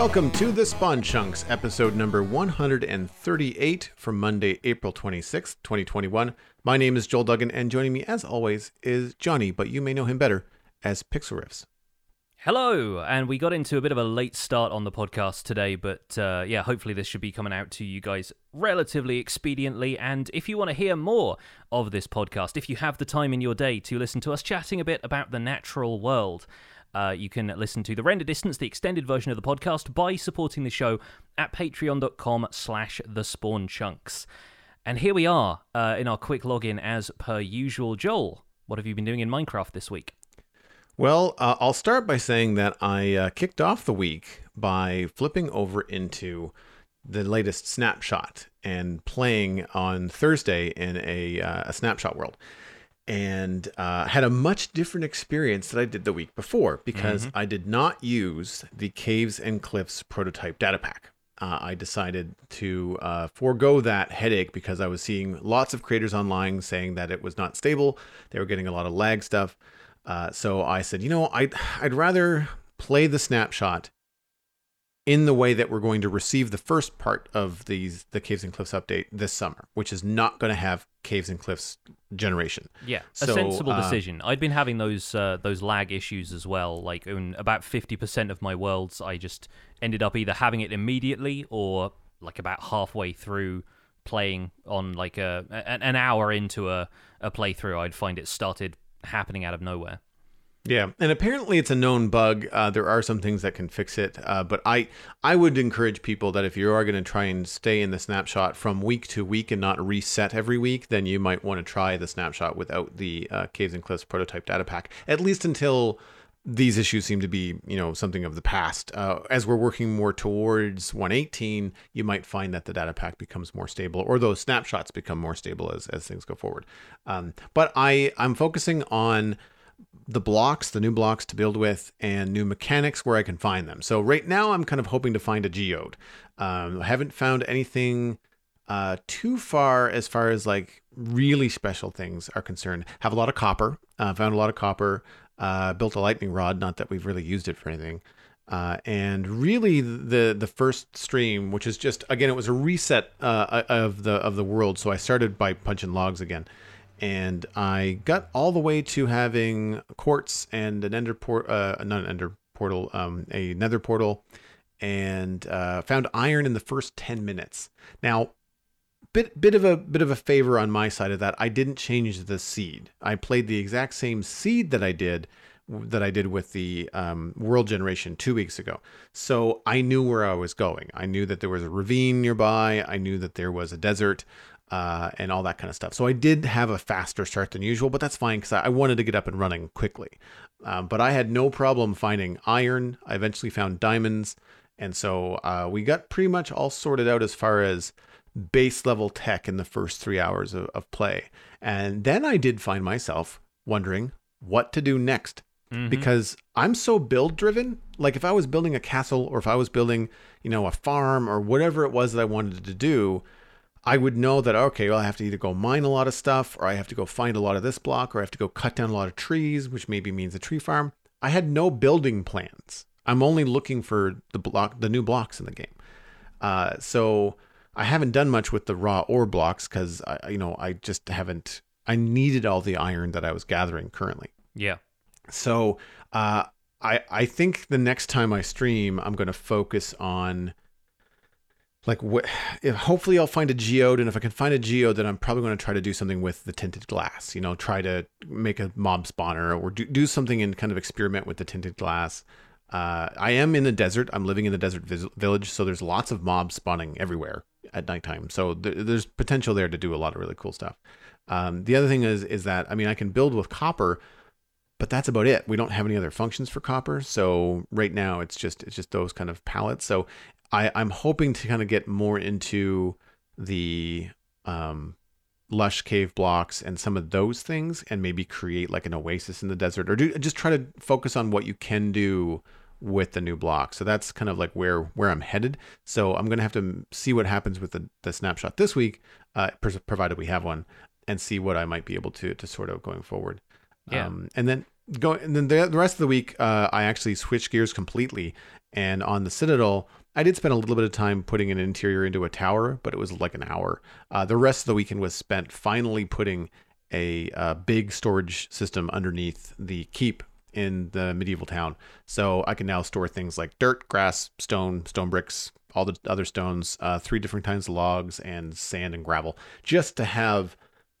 Welcome to the Spawn Chunks, episode number 138 from Monday, April 26th, 2021. My name is Joel Duggan, and joining me, as always, is Jonny, but you may know him better as Pixlriffs. Hello, and we got into a bit of a late start on the podcast today, but uh, yeah, hopefully this should be coming out to you guys relatively expediently. And if you want to hear more of this podcast, if you have the time in your day to listen to us chatting a bit about the natural world, uh, you can listen to the render distance, the extended version of the podcast, by supporting the show at patreon.com slash the spawn chunks. And here we are uh, in our quick login as per usual. Joel, what have you been doing in Minecraft this week? Well, uh, I'll start by saying that I uh, kicked off the week by flipping over into the latest snapshot and playing on Thursday in a, uh, a snapshot world. And uh, had a much different experience that I did the week before because Mm-hmm. I did not use the Caves and Cliffs prototype data pack. Uh, I decided to uh, forego that headache because I was seeing lots of creators online saying that it was not stable. They were getting a lot of lag stuff. Uh, so I said, you know, I'd, I'd rather play the snapshot in the way that we're going to receive the first part of these the Caves and Cliffs update this summer, which is not going to have Caves and Cliffs generation. Yeah, a sensible uh, decision. I'd been having those uh, those lag issues as well. Like in about fifty percent of my worlds, I just ended up either having it immediately or like about halfway through playing on like a an, an hour into a, a playthrough, I'd find it started happening out of nowhere. Yeah, and apparently it's a known bug. Uh, there are some things that can fix it, uh, but I I would encourage people that if you are going to try and stay in the snapshot from week to week and not reset every week, then you might want to try the snapshot without the uh, Caves and Cliffs prototype data pack, at least until these issues seem to be you know something of the past. Uh, as we're working more towards 118, you might find that the data pack becomes more stable, or those snapshots become more stable as as things go forward. Um, but I I'm focusing on the blocks, the new blocks to build with, and new mechanics where I can find them. So right now, I'm kind of hoping to find a geode. Um, I haven't found anything uh, too far as far as like really special things are concerned. Have a lot of copper. Uh, found a lot of copper. Uh, built a lightning rod. Not that we've really used it for anything. Uh, and really, the the first stream, which is just again, it was a reset uh, of the of the world. So I started by punching logs again and I got all the way to having quartz and an ender port, uh, not an ender portal, um, a nether portal, and uh, found iron in the first ten minutes. Now, bit bit of a bit of a favor on my side of that. I didn't change the seed. I played the exact same seed that I did that I did with the um, world generation two weeks ago. So I knew where I was going. I knew that there was a ravine nearby. I knew that there was a desert uh, and all that kind of stuff. So I did have a faster start than usual, but that's fine because I wanted to get up and running quickly. Um, but I had no problem finding iron. I eventually found diamonds. And so uh, we got pretty much all sorted out as far as base level tech in the first three hours of, of play. And then I did find myself wondering what to do next because I'm so build driven. Like if I was building a castle or if I was building, you know, a farm or whatever it was that I wanted to do, I would know that okay, well, I have to either go mine a lot of stuff, or I have to go find a lot of this block, or I have to go cut down a lot of trees, which maybe means a tree farm. I had no building plans. I'm only looking for the block, the new blocks in the game. Uh, so I haven't done much with the raw ore blocks because I, you know, I just haven't. I needed all the iron that I was gathering currently. Yeah. So uh, I I think the next time I stream, I'm going to focus on like hopefully, I'll find a geode, and if I can find a geode, then I'm probably going to try to do something with the tinted glass. You know, try to make a mob spawner or do do something and kind of experiment with the tinted glass. Uh, I am in the desert. I'm living in the desert vis- village, so there's lots of mobs spawning everywhere at nighttime. So th- there's potential there to do a lot of really cool stuff. Um, the other thing is is that I mean I can build with copper, but that's about it. We don't have any other functions for copper, so right now it's just it's just those kind of palettes. So I I'm hoping to kind of get more into the um, lush cave blocks and some of those things, and maybe create like an oasis in the desert, or do just try to focus on what you can do with the new block. So that's kind of like where where I'm headed. So I'm gonna have to see what happens with the, the snapshot this week, uh, provided we have one, and see what I might be able to to sort out going forward. Yeah. Um, and then going and then the, the rest of the week, uh, I actually switched gears completely. And on the Citadel, I did spend a little bit of time putting an interior into a tower, but it was like an hour. Uh, the rest of the weekend was spent finally putting a, a big storage system underneath the keep in the medieval town. So I can now store things like dirt, grass, stone, stone bricks, all the other stones, uh, three different kinds of logs, and sand and gravel, just to have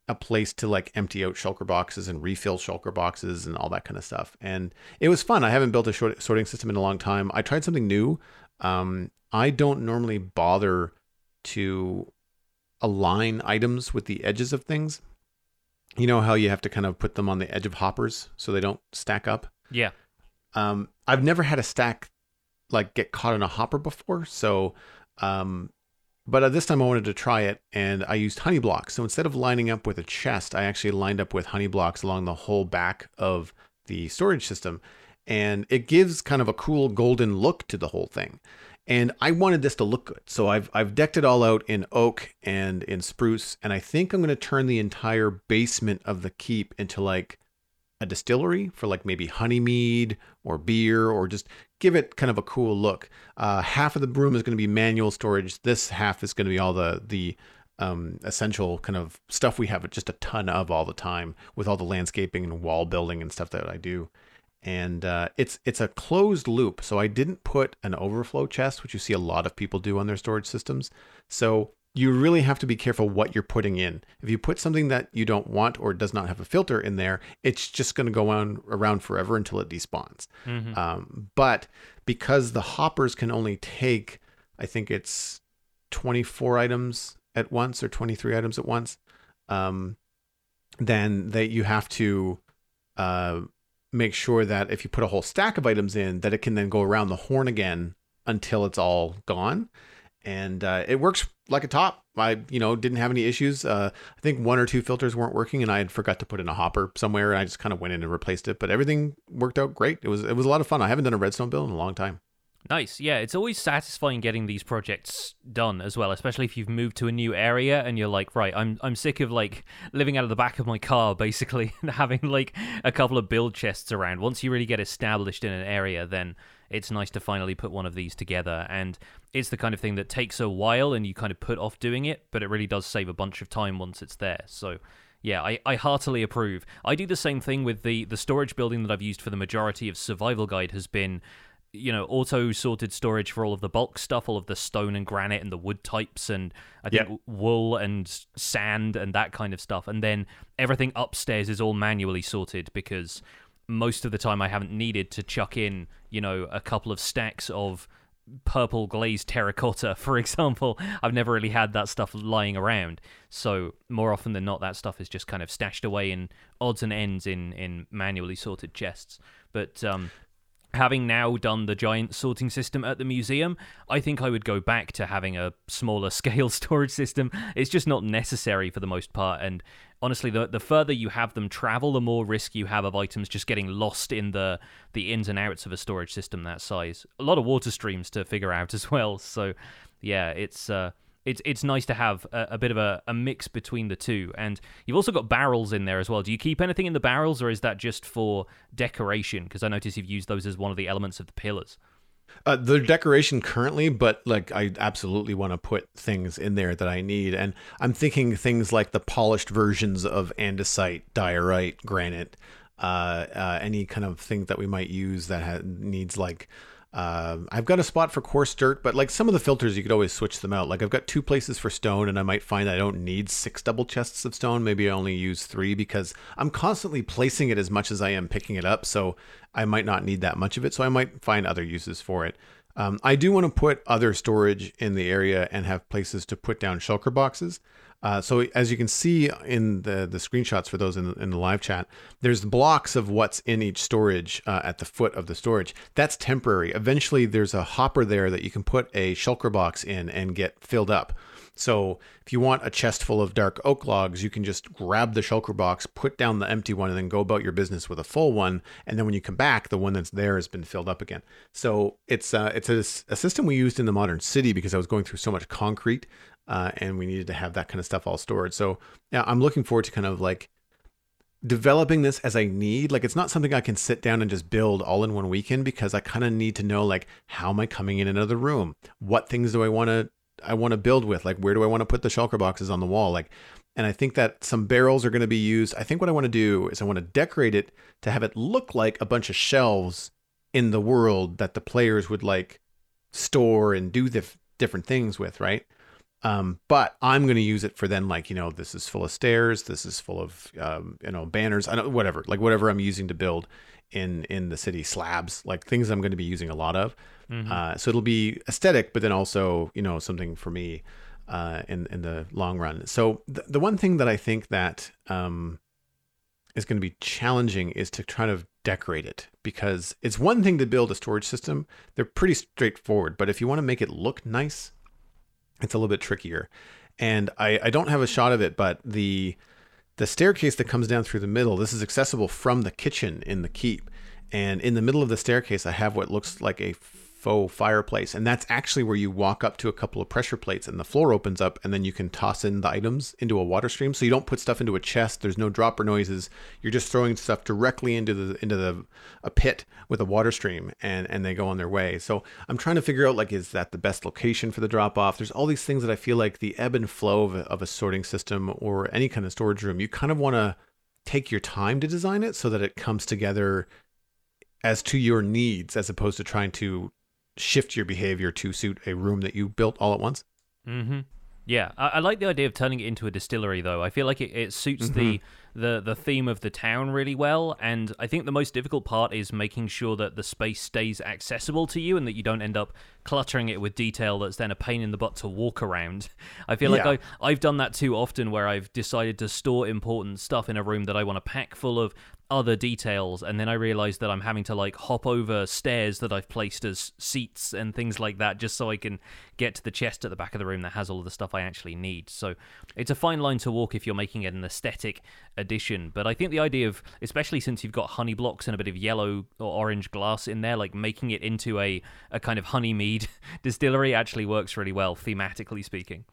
a place to like empty out shulker boxes and refill shulker boxes and all that kind of stuff. And it was fun. I haven't built a short, sorting system in a long time. I tried something new. Um, I don't normally bother to align items with the edges of things you know how you have to kind of put them on the edge of hoppers so they don't stack up. Yeah. Um, I've never had a stack like get caught in a hopper before, so um, but uh, this time I wanted to try it, and I used honey blocks. So instead of lining up with a chest, I actually lined up with honey blocks along the whole back of the storage system, and it gives kind of a cool golden look to the whole thing and I wanted this to look good. So I've I've decked it all out in oak and in spruce, and I think I'm going to turn the entire basement of the keep into like a distillery for like maybe honey mead or beer or just give it kind of a cool look. Uh, half of the room is going to be manual storage. This half is going to be all the the um, essential kind of stuff we have just a ton of all the time with all the landscaping and wall building and stuff that I do and uh, it's it's a closed loop. So I didn't put an overflow chest, which you see a lot of people do on their storage systems. So you really have to be careful what you're putting in. If you put something that you don't want or does not have a filter in there, it's just going to go on around forever until it despawns. Mm-hmm. Um, but because the hoppers can only take, I think it's 24 items at once or 23 items at once, um, then that you have to uh, make sure that if you put a whole stack of items in, that it can then go around the horn again until it's all gone. And uh, it works like a top. I, you know, didn't have any issues. Uh, I think one or two filters weren't working, and I had forgot to put in a hopper somewhere, and I just kind of went in and replaced it. But everything worked out great. It was it was a lot of fun. I haven't done a redstone build in a long time. Nice. Yeah, it's always satisfying getting these projects done as well, especially if you've moved to a new area and you're like, right, I'm I'm sick of like living out of the back of my car basically and having like a couple of build chests around. Once you really get established in an area, then it's nice to finally put one of these together and it's the kind of thing that takes a while and you kind of put off doing it, but it really does save a bunch of time once it's there. So yeah, I, I heartily approve. I do the same thing with the the storage building that I've used for the majority of Survival Guide has been you know, auto sorted storage for all of the bulk stuff, all of the stone and granite and the wood types, and I think yep. wool and sand and that kind of stuff. And then everything upstairs is all manually sorted because most of the time I haven't needed to chuck in, you know, a couple of stacks of purple glazed terracotta, for example. I've never really had that stuff lying around. So more often than not, that stuff is just kind of stashed away in odds and ends in in manually sorted chests. But um, having now done the giant sorting system at the museum, I think I would go back to having a smaller scale storage system. It's just not necessary for the most part. And honestly, the the further you have them travel, the more risk you have of items just getting lost in the the ins and outs of a storage system that size. A lot of water streams to figure out as well. So yeah, it's uh, it's it's nice to have a, a bit of a, a, mix between the two. And you've also got barrels in there as well. Do you keep anything in the barrels, or is that just for decoration? Because I notice you've used those as one of the elements of the pillars. Uh, the decoration currently, but like I absolutely want to put things in there that I need, and I'm thinking things like the polished versions of andesite, diorite, granite, uh, uh, any kind of thing that we might use that ha- needs like um, I've got a spot for coarse dirt, but like some of the filters, you could always switch them out. Like I've got two places for stone, and I might find I don't need six double chests of stone. Maybe I only use three because I'm constantly placing it as much as I am picking it up. So I might not need that much of it. So I might find other uses for it. Um, I do want to put other storage in the area and have places to put down shulker boxes. Uh, so as you can see in the the screenshots for those in the, in the live chat, there's blocks of what's in each storage uh, at the foot of the storage. That's temporary. Eventually, there's a hopper there that you can put a shulker box in and get filled up. So if you want a chest full of dark oak logs, you can just grab the shulker box, put down the empty one, and then go about your business with a full one. And then when you come back, the one that's there has been filled up again. So it's uh, it's a, a system we used in the modern city because I was going through so much concrete uh, and we needed to have that kind of stuff all stored. So I'm looking forward to kind of like developing this as I need. Like it's not something I can sit down and just build all in one weekend because I kind of need to know like how am I coming in another room? What things do I want to I want to build with? Like where do I want to put the shulker boxes on the wall? Like and I think that some barrels are going to be used. I think what I want to do is I want to decorate it to have it look like a bunch of shelves in the world that the players would like store and do the different things with, right? Um, but I'm going to use it for then, like, you know, this is full of stairs, this is full of, um, you know, banners, I don't, whatever, like whatever I'm using to build in in the city, slabs, like things I'm going to be using a lot of. Mm-hmm. Uh, so it'll be aesthetic, but then also, you know, something for me uh, in in the long run. So the the one thing that I think that um, is going to be challenging is to try to decorate it because it's one thing to build a storage system. They're pretty straightforward, but if you want to make it look nice, it's a little bit trickier. And I, I don't have a shot of it, but the the staircase that comes down through the middle, this is accessible from the kitchen in the keep. And in the middle of the staircase, I have what looks like a faux fireplace. And that's actually where you walk up to a couple of pressure plates and the floor opens up and then you can toss in the items into a water stream. So you don't put stuff into a chest. There's no dropper noises. You're just throwing stuff directly into the into the a pit with a water stream and and they go on their way. So I'm trying to figure out like is that the best location for the drop off? There's all these things that I feel like the ebb and flow of a, of a sorting system or any kind of storage room, you kind of want to take your time to design it so that it comes together as to your needs as opposed to trying to shift your behavior to suit a room that you built all at once. Mm-hmm. Yeah, I, I, like the idea of turning it into a distillery, though. I feel like it, it suits mm-hmm. the the the theme of the town really well, and I think the most difficult part is making sure that the space stays accessible to you and that you don't end up cluttering it with detail that's then a pain in the butt to walk around. I feel yeah. like I I've done that too often, where I've decided to store important stuff in a room that I want to pack full of other details and then I realized that I'm having to like hop over stairs that I've placed as seats and things like that just so I can get to the chest at the back of the room that has all of the stuff I actually need. So it's a fine line to walk if you're making it an aesthetic addition, but I think the idea of especially since you've got honey blocks and a bit of yellow or orange glass in there like making it into a a kind of honey mead distillery actually works really well thematically speaking.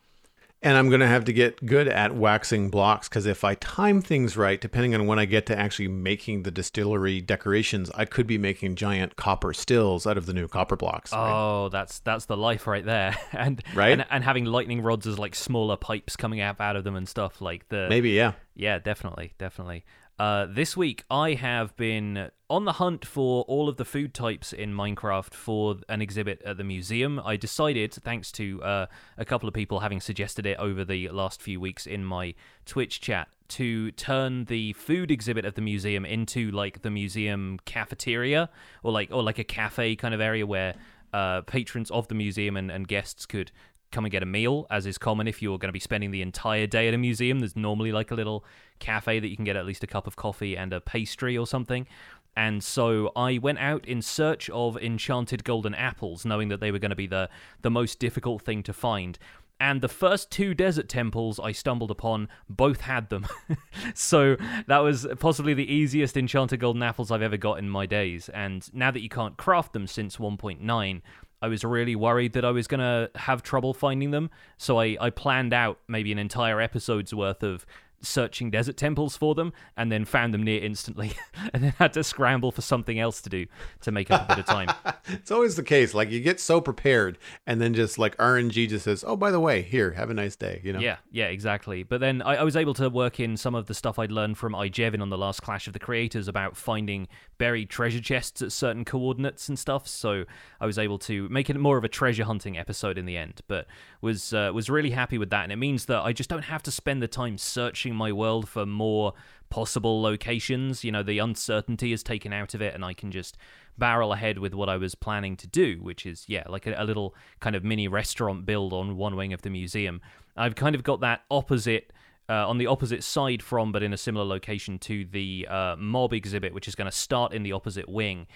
And I'm going to have to get good at waxing blocks because if I time things right, depending on when I get to actually making the distillery decorations, I could be making giant copper stills out of the new copper blocks. Oh, that's that's the life right there. and right, and, and, having lightning rods as like smaller pipes coming out out of them and stuff like the maybe yeah yeah definitely definitely. Uh, this week, I have been on the hunt for all of the food types in Minecraft for an exhibit at the museum. I decided, thanks to uh, a couple of people having suggested it over the last few weeks in my Twitch chat, to turn the food exhibit of the museum into like the museum cafeteria or like or like a cafe kind of area where uh, patrons of the museum and, and guests could come and get a meal, as is common if you're going to be spending the entire day at a museum. There's normally like a little cafe that you can get at least a cup of coffee and a pastry or something. And so I went out in search of enchanted golden apples, knowing that they were going to be the, the most difficult thing to find. And the first two desert temples I stumbled upon both had them. so that was possibly the easiest enchanted golden apples I've ever got in my days. And now that you can't craft them since 1.9, I was really worried that I was going to have trouble finding them. So I, I planned out maybe an entire episode's worth of searching desert temples for them and then found them near instantly and then had to scramble for something else to do to make up a bit of time. it's always the case. Like you get so prepared and then just like RNG just says, oh, by the way, here, have a nice day, you know? Yeah, yeah, exactly. But then I, I was able to work in some of the stuff I'd learned from iJevin on the last Clash of the Creators about finding buried treasure chests at certain coordinates and stuff. So I was able to make it more of a treasure hunting episode in the end, but was uh, was really happy with that. And it means that I just don't have to spend the time searching my world for more possible locations. You know, the uncertainty is taken out of it, and I can just barrel ahead with what I was planning to do, which is, yeah, like a, a, little kind of mini restaurant build on one wing of the museum. I've kind of got that opposite uh, on the opposite side from, but in a similar location to the uh, mob exhibit, which is going to start in the opposite wing.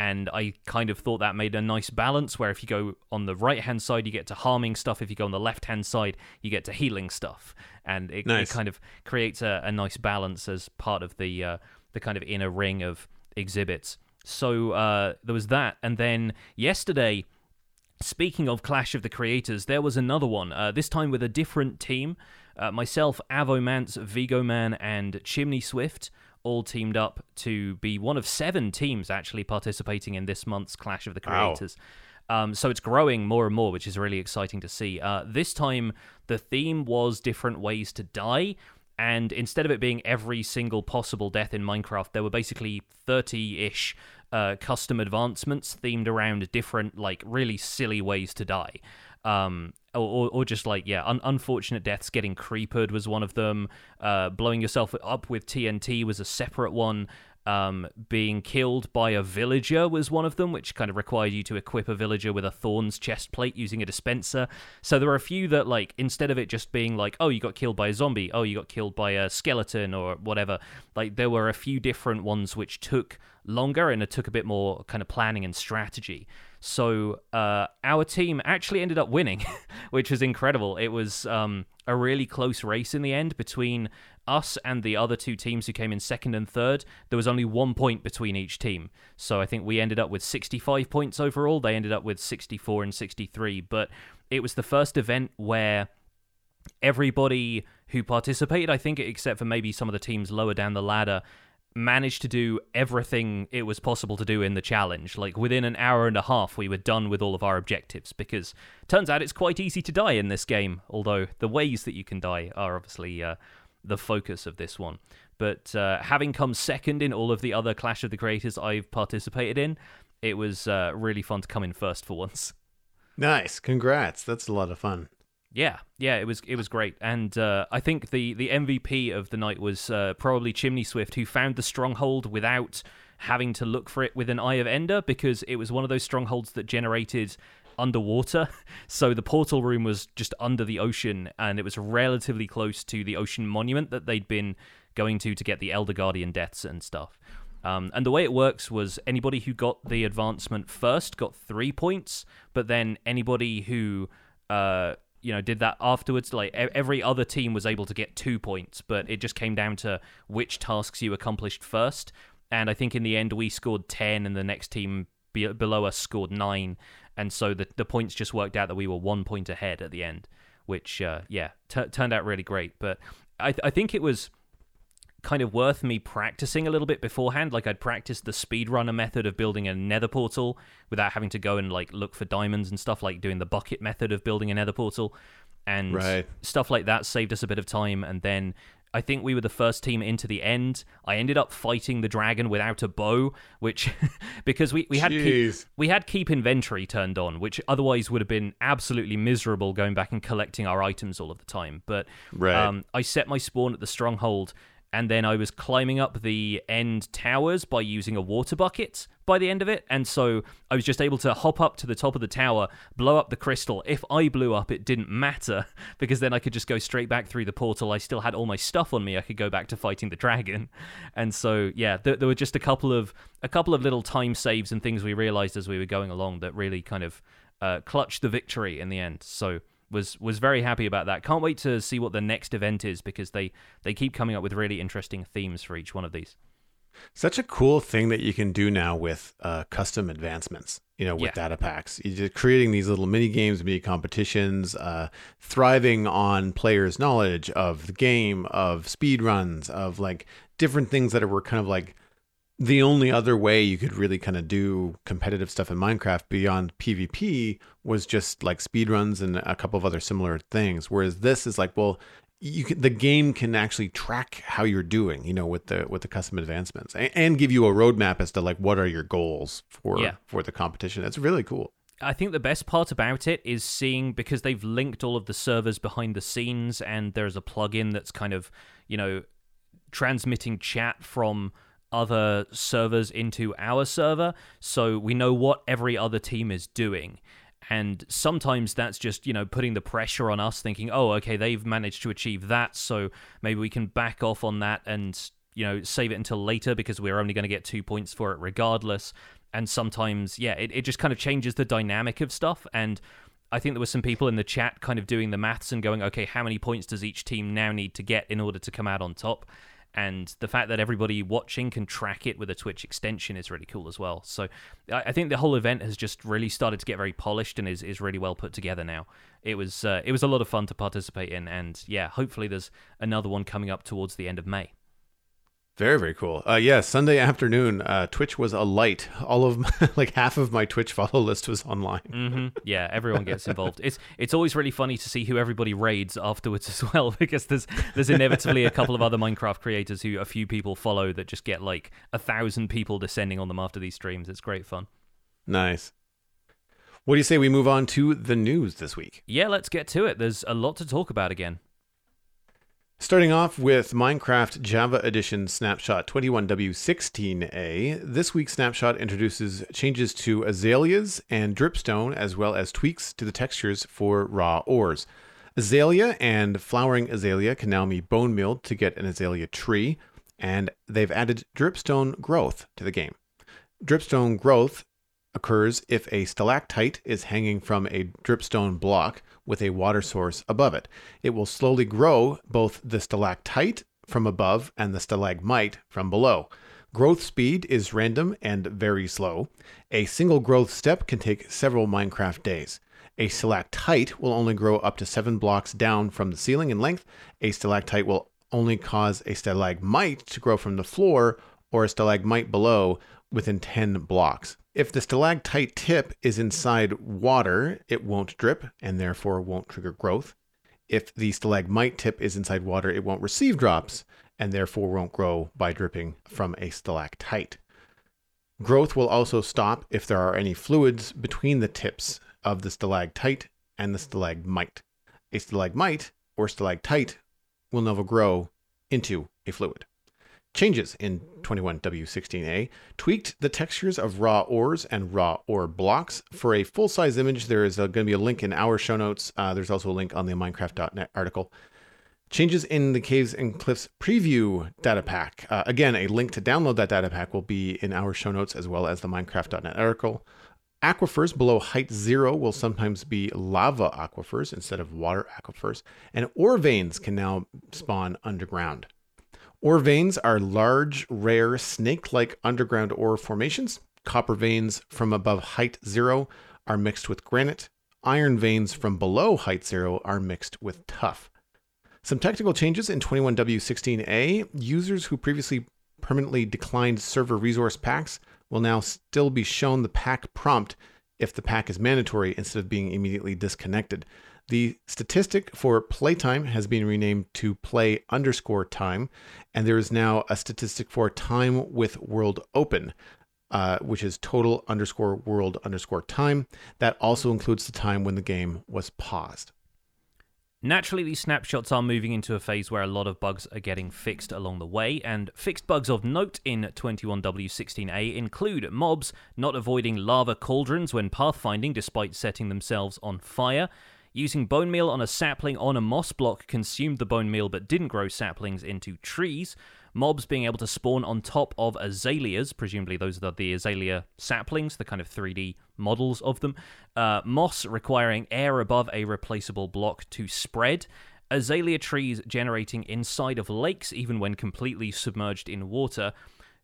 And I kind of thought that made a nice balance where if you go on the right hand side, you get to harming stuff. If you go on the left hand side, you get to healing stuff. And it, nice. it kind of creates a, a, nice balance as part of the, uh, the kind of inner ring of exhibits. So uh, there was that. And then yesterday, Speaking of Clash of the Creators, there was another one, uh, this time with a different team. Uh, myself, Avomance, Vigo Man, and Chimney Swift all teamed up to be one of seven teams actually participating in this month's Clash of the Wow. Creators. Um, so it's growing more and more, which is really exciting to see. Uh, this time, the theme was different ways to die. And instead of it being every single possible death in Minecraft, there were basically 30 ish uh, custom advancements themed around different, like, really silly ways to die. Um, or, or, or just like, yeah, un- unfortunate deaths. Getting creepered was one of them. Uh, blowing yourself up with TNT was a separate one. Um, being killed by a villager was one of them, which kind of required you to equip a villager with a thorns chest plate using a dispenser. So there are a few that, like, instead of it just being like, oh, you got killed by a zombie, oh, you got killed by a skeleton or whatever, like, there were a few different ones which took longer and it took a bit more kind of planning and strategy. So uh, our team actually ended up winning, which was incredible. It was um, a really close race in the end between us and the other two teams who came in second and third. There was only one point between each team. So I think we ended up with 65 points overall. They ended up with 64 and 63. But it was the first event where everybody who participated, I think, except for maybe some of the teams lower down the ladder, managed to do everything it was possible to do in the challenge. Like within an hour and a half, we were done with all of our objectives because turns out it's quite easy to die in this game. Although the ways that you can die are obviously uh, the focus of this one. But uh, having come second in all of the other Clash of the Creators I've participated in, it was uh, really fun to come in first for once. Nice. Congrats. That's a lot of fun. Yeah, yeah, it was it was great, and uh, I think the the MVP of the night was uh, probably Chimney Swift, who found the stronghold without having to look for it with an Eye of Ender, because it was one of those strongholds that generated underwater. So the portal room was just under the ocean, and it was relatively close to the ocean monument that they'd been going to to get the Elder Guardian deaths and stuff. Um, and the way it works was anybody who got the advancement first got three points, but then anybody who uh, you know did that afterwards, like every other team was able to get two points, but it just came down to which tasks you accomplished first. And I think in the end we scored ten, and the next team be- below us scored nine, and so the the points just worked out that we were one point ahead at the end, which uh, yeah t- turned out really great. But I I think it was kind of worth me practicing a little bit beforehand. Like I'd practiced the speedrunner method of building a nether portal without having to go and like look for diamonds and stuff, like doing the bucket method of building a nether portal. And Right. stuff like that saved us a bit of time. And then I think we were the first team into the end. I ended up fighting the dragon without a bow, which because we, we had keep, we had keep inventory turned on, which otherwise would have been absolutely miserable going back and collecting our items all of the time. But Right. um, I set my spawn at the stronghold, and then I was climbing up the end towers by using a water bucket by the end of it. And so I was just able to hop up to the top of the tower, blow up the crystal. If I blew up, it didn't matter because then I could just go straight back through the portal. I still had all my stuff on me. I could go back to fighting the dragon. And so yeah, there, there were just a couple of a couple of little time saves and things we realized as we were going along that really kind of uh, clutched the victory in the end. So was was very happy about that. Can't wait to see what the next event is because they they keep coming up with really interesting themes for each one of these. Such a cool thing that you can do now with uh, custom advancements, you know, with Yeah. data packs. You're just creating these little mini games, mini competitions, uh, thriving on players' knowledge of the game, of speed runs, of like different things that were kind of like the only other way you could really kind of do competitive stuff in Minecraft beyond PvP was just like speed runs and a couple of other similar things. Whereas this is like, well, you can, the game can actually track how you're doing, you know, with the with the custom advancements, and, and give you a roadmap as to like what are your goals for Yeah. for the competition. It's really cool. I think the best part about it is seeing because they've linked all of the servers behind the scenes, and there's a plugin that's kind of, you know, transmitting chat from other servers into our server. So we know what every other team is doing. And sometimes that's just, you know, putting the pressure on us thinking, oh, okay, they've managed to achieve that. So maybe we can back off on that and, you know, save it until later because we're only going to get two points for it regardless. And sometimes, yeah, it, it just kind of changes the dynamic of stuff. And I think there were some people in the chat kind of doing the maths and going, okay, how many points does each team now need to get in order to come out on top? And the fact that everybody watching can track it with a Twitch extension is really cool as well. So I think the whole event has just really started to get very polished and is, is really well put together now. It was uh, it was a lot of fun to participate in, and yeah, hopefully there's another one coming up towards the end of May. Very, very cool. Uh, yeah, Sunday afternoon, uh, Twitch was alight. All of my, like half of my Twitch follow list was online. hmm Yeah, everyone gets involved. It's it's always really funny to see who everybody raids afterwards as well, because there's there's inevitably a couple of other Minecraft creators who a few people follow that just get like a thousand people descending on them after these streams. It's great fun. Nice. What do you say we move on to the news this week? Yeah, let's get to it. There's a lot to talk about again. Starting off with Minecraft Java Edition Snapshot 21W16A, this week's snapshot introduces changes to azaleas and dripstone, as well as tweaks to the textures for raw ores. Azalea and flowering azalea can now be bone milled to get an azalea tree, and they've added dripstone growth to the game. Dripstone growth occurs if a stalactite is hanging from a dripstone block with a water source above it. It will slowly grow both the stalactite from above and the stalagmite from below. Growth speed is random and very slow. A single growth step can take several Minecraft days. A stalactite will only grow up to seven blocks down from the ceiling in length. A stalactite will only cause a stalagmite to grow from the floor or a stalagmite below within 10 blocks. If the stalactite tip is inside water, it won't drip and therefore won't trigger growth. If the stalagmite tip is inside water, it won't receive drops and therefore won't grow by dripping from a stalactite. Growth will also stop if there are any fluids between the tips of the stalactite and the stalagmite. A stalagmite or stalactite will never grow into a fluid. Changes in 21W16A tweaked the textures of raw ores and raw ore blocks. For a full size image, there is going to be a link in our show notes. Uh, there's also a link on the Minecraft.net article. Changes in the Caves and Cliffs preview data pack. Uh, again, a link to download that data pack will be in our show notes as well as the Minecraft.net article. Aquifers below height zero will sometimes be lava aquifers instead of water aquifers, and ore veins can now spawn underground. Ore veins are large, rare, snake like underground ore formations. Copper veins from above height zero are mixed with granite. Iron veins from below height zero are mixed with tuff. Some technical changes in 21W16A. Users who previously permanently declined server resource packs will now still be shown the pack prompt if the pack is mandatory instead of being immediately disconnected. The statistic for playtime has been renamed to play underscore time, and there is now a statistic for time with world open, uh, which is total underscore world underscore time. That also includes the time when the game was paused. Naturally, these snapshots are moving into a phase where a lot of bugs are getting fixed along the way, and fixed bugs of note in 21W16A include mobs not avoiding lava cauldrons when pathfinding despite setting themselves on fire, using bone meal on a sapling on a moss block consumed the bone meal but didn't grow saplings into trees, mobs being able to spawn on top of azaleas, presumably those are the azalea saplings, the kind of 3D models of them, uh, moss requiring air above a replaceable block to spread, azalea trees generating inside of lakes even when completely submerged in water.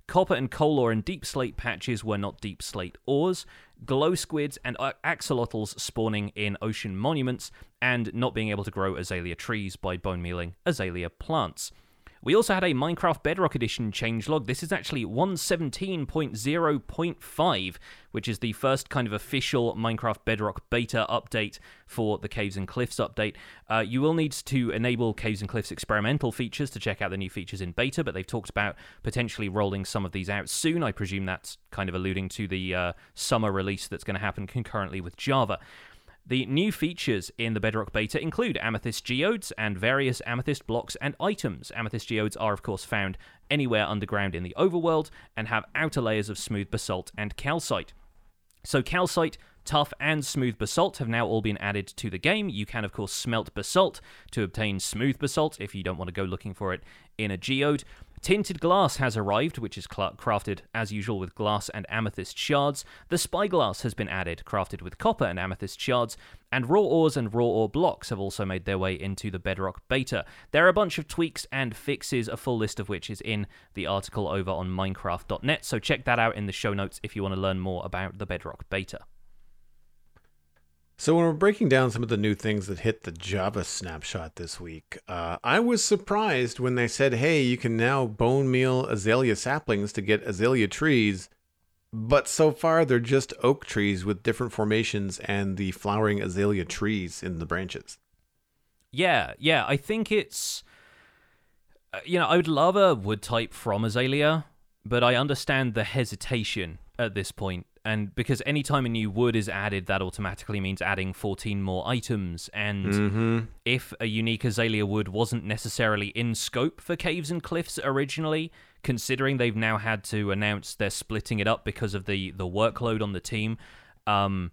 Copper and coal ore in deep slate patches were not deep slate ores, glow squids and uh, axolotls spawning in ocean monuments, and not being able to grow azalea trees by bone mealing azalea plants. We also had a Minecraft Bedrock Edition changelog. This is actually 117.0.5, which is the first kind of official Minecraft Bedrock beta update for the Caves and Cliffs update. Uh, you will need to enable Caves and Cliffs experimental features to check out the new features in beta, but they've talked about potentially rolling some of these out soon. I presume that's kind of alluding to the uh, summer release that's going to happen concurrently with Java. The new features in the Bedrock beta include amethyst geodes and various amethyst blocks and items. Amethyst geodes are, of course, found anywhere underground in the overworld and have outer layers of smooth basalt and calcite. So, calcite, tuff, and smooth basalt have now all been added to the game. You can, of course, smelt basalt to obtain smooth basalt if you don't want to go looking for it in a geode. Tinted glass has arrived, which is cl- crafted as usual with glass and amethyst shards. The spyglass has been added, crafted with copper and amethyst shards. And raw ores and raw ore blocks have also made their way into the Bedrock beta. There are a bunch of tweaks and fixes, a full list of which is in the article over on Minecraft.net. So check that out in the show notes if you want to learn more about the Bedrock beta. So when we're breaking down some of the new things that hit the Java snapshot this week, uh, I was surprised when they said, "Hey, you can now bone meal azalea saplings to get azalea trees." But so far, they're just oak trees with different formations and the flowering azalea trees in the branches. Yeah, yeah. I think it's. uh, You know, I would love a wood type from Azalea, but I understand the hesitation at this point. And because anytime a new wood is added, that automatically means adding 14 more items. And Mm-hmm. if a unique Azalea wood wasn't necessarily in scope for Caves and Cliffs originally, considering they've now had to announce they're splitting it up because of the, the workload on the team, um,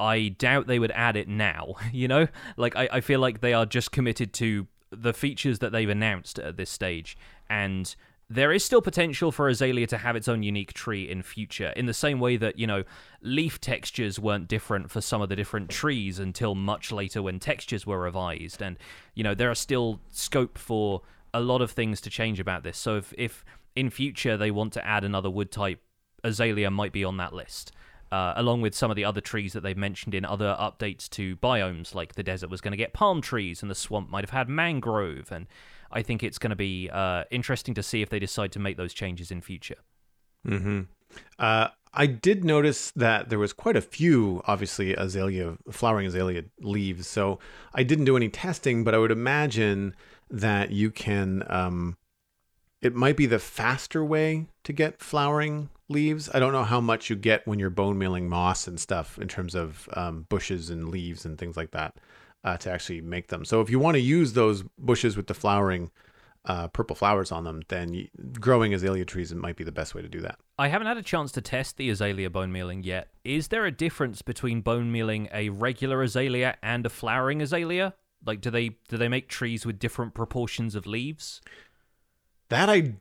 I doubt they would add it now. You know, like I, I feel like they are just committed to the features that they've announced at this stage, and there is still potential for Azalea to have its own unique tree in future. In the same way that you know, leaf textures weren't different for some of the different trees until much later when textures were revised, and you know there are still scope for a lot of things to change about this. So if if in future they want to add another wood type, Azalea might be on that list uh, along with some of the other trees that they've mentioned in other updates to biomes, like the desert was going to get palm trees and the swamp might have had mangrove. And I think it's going to be uh, interesting to see if they decide to make those changes in future. Mm-hmm. Uh, I did notice that there was quite a few, obviously, azalea, flowering azalea leaves. So I didn't do any testing, but I would imagine that you can. Um, it might be the faster way to get flowering leaves. I don't know how much you get when you're bone mealing moss and stuff in terms of um, bushes and leaves and things like that uh, to actually make them. So if you want to use those bushes with the flowering uh, purple flowers on them, then you, growing azalea trees might be the best way to do that. I haven't had a chance to test the azalea bone mealing yet. Is there a difference between bone mealing a regular azalea and a flowering azalea? Like, do they do they make trees with different proportions of leaves? That I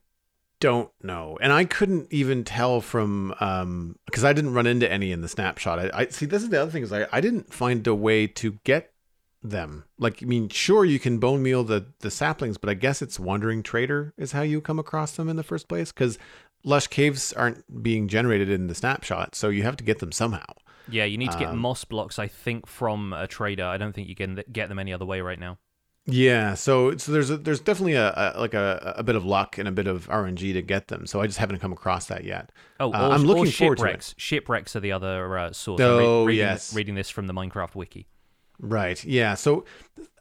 don't know, and I couldn't even tell from um because I didn't run into any in the snapshot. I, I see. This is the other thing is I I didn't find a way to get them. Like I mean, sure you can bone meal the the saplings, but I guess it's wandering trader is how you come across them in the first place because lush caves aren't being generated in the snapshot, so you have to get them somehow. Yeah, you need to get Um, moss blocks, I think, from a trader. I don't think you can get them any other way right now. Yeah, so so there's a, there's definitely a, a like a, a bit of luck and a bit of RNG to get them. So I just haven't come across that yet. Oh, Uh, I'm looking or forward to it. shipwrecks. Shipwrecks are the other uh, source. I'm Oh, reading, yes. reading this from the Minecraft wiki. Right. Yeah. So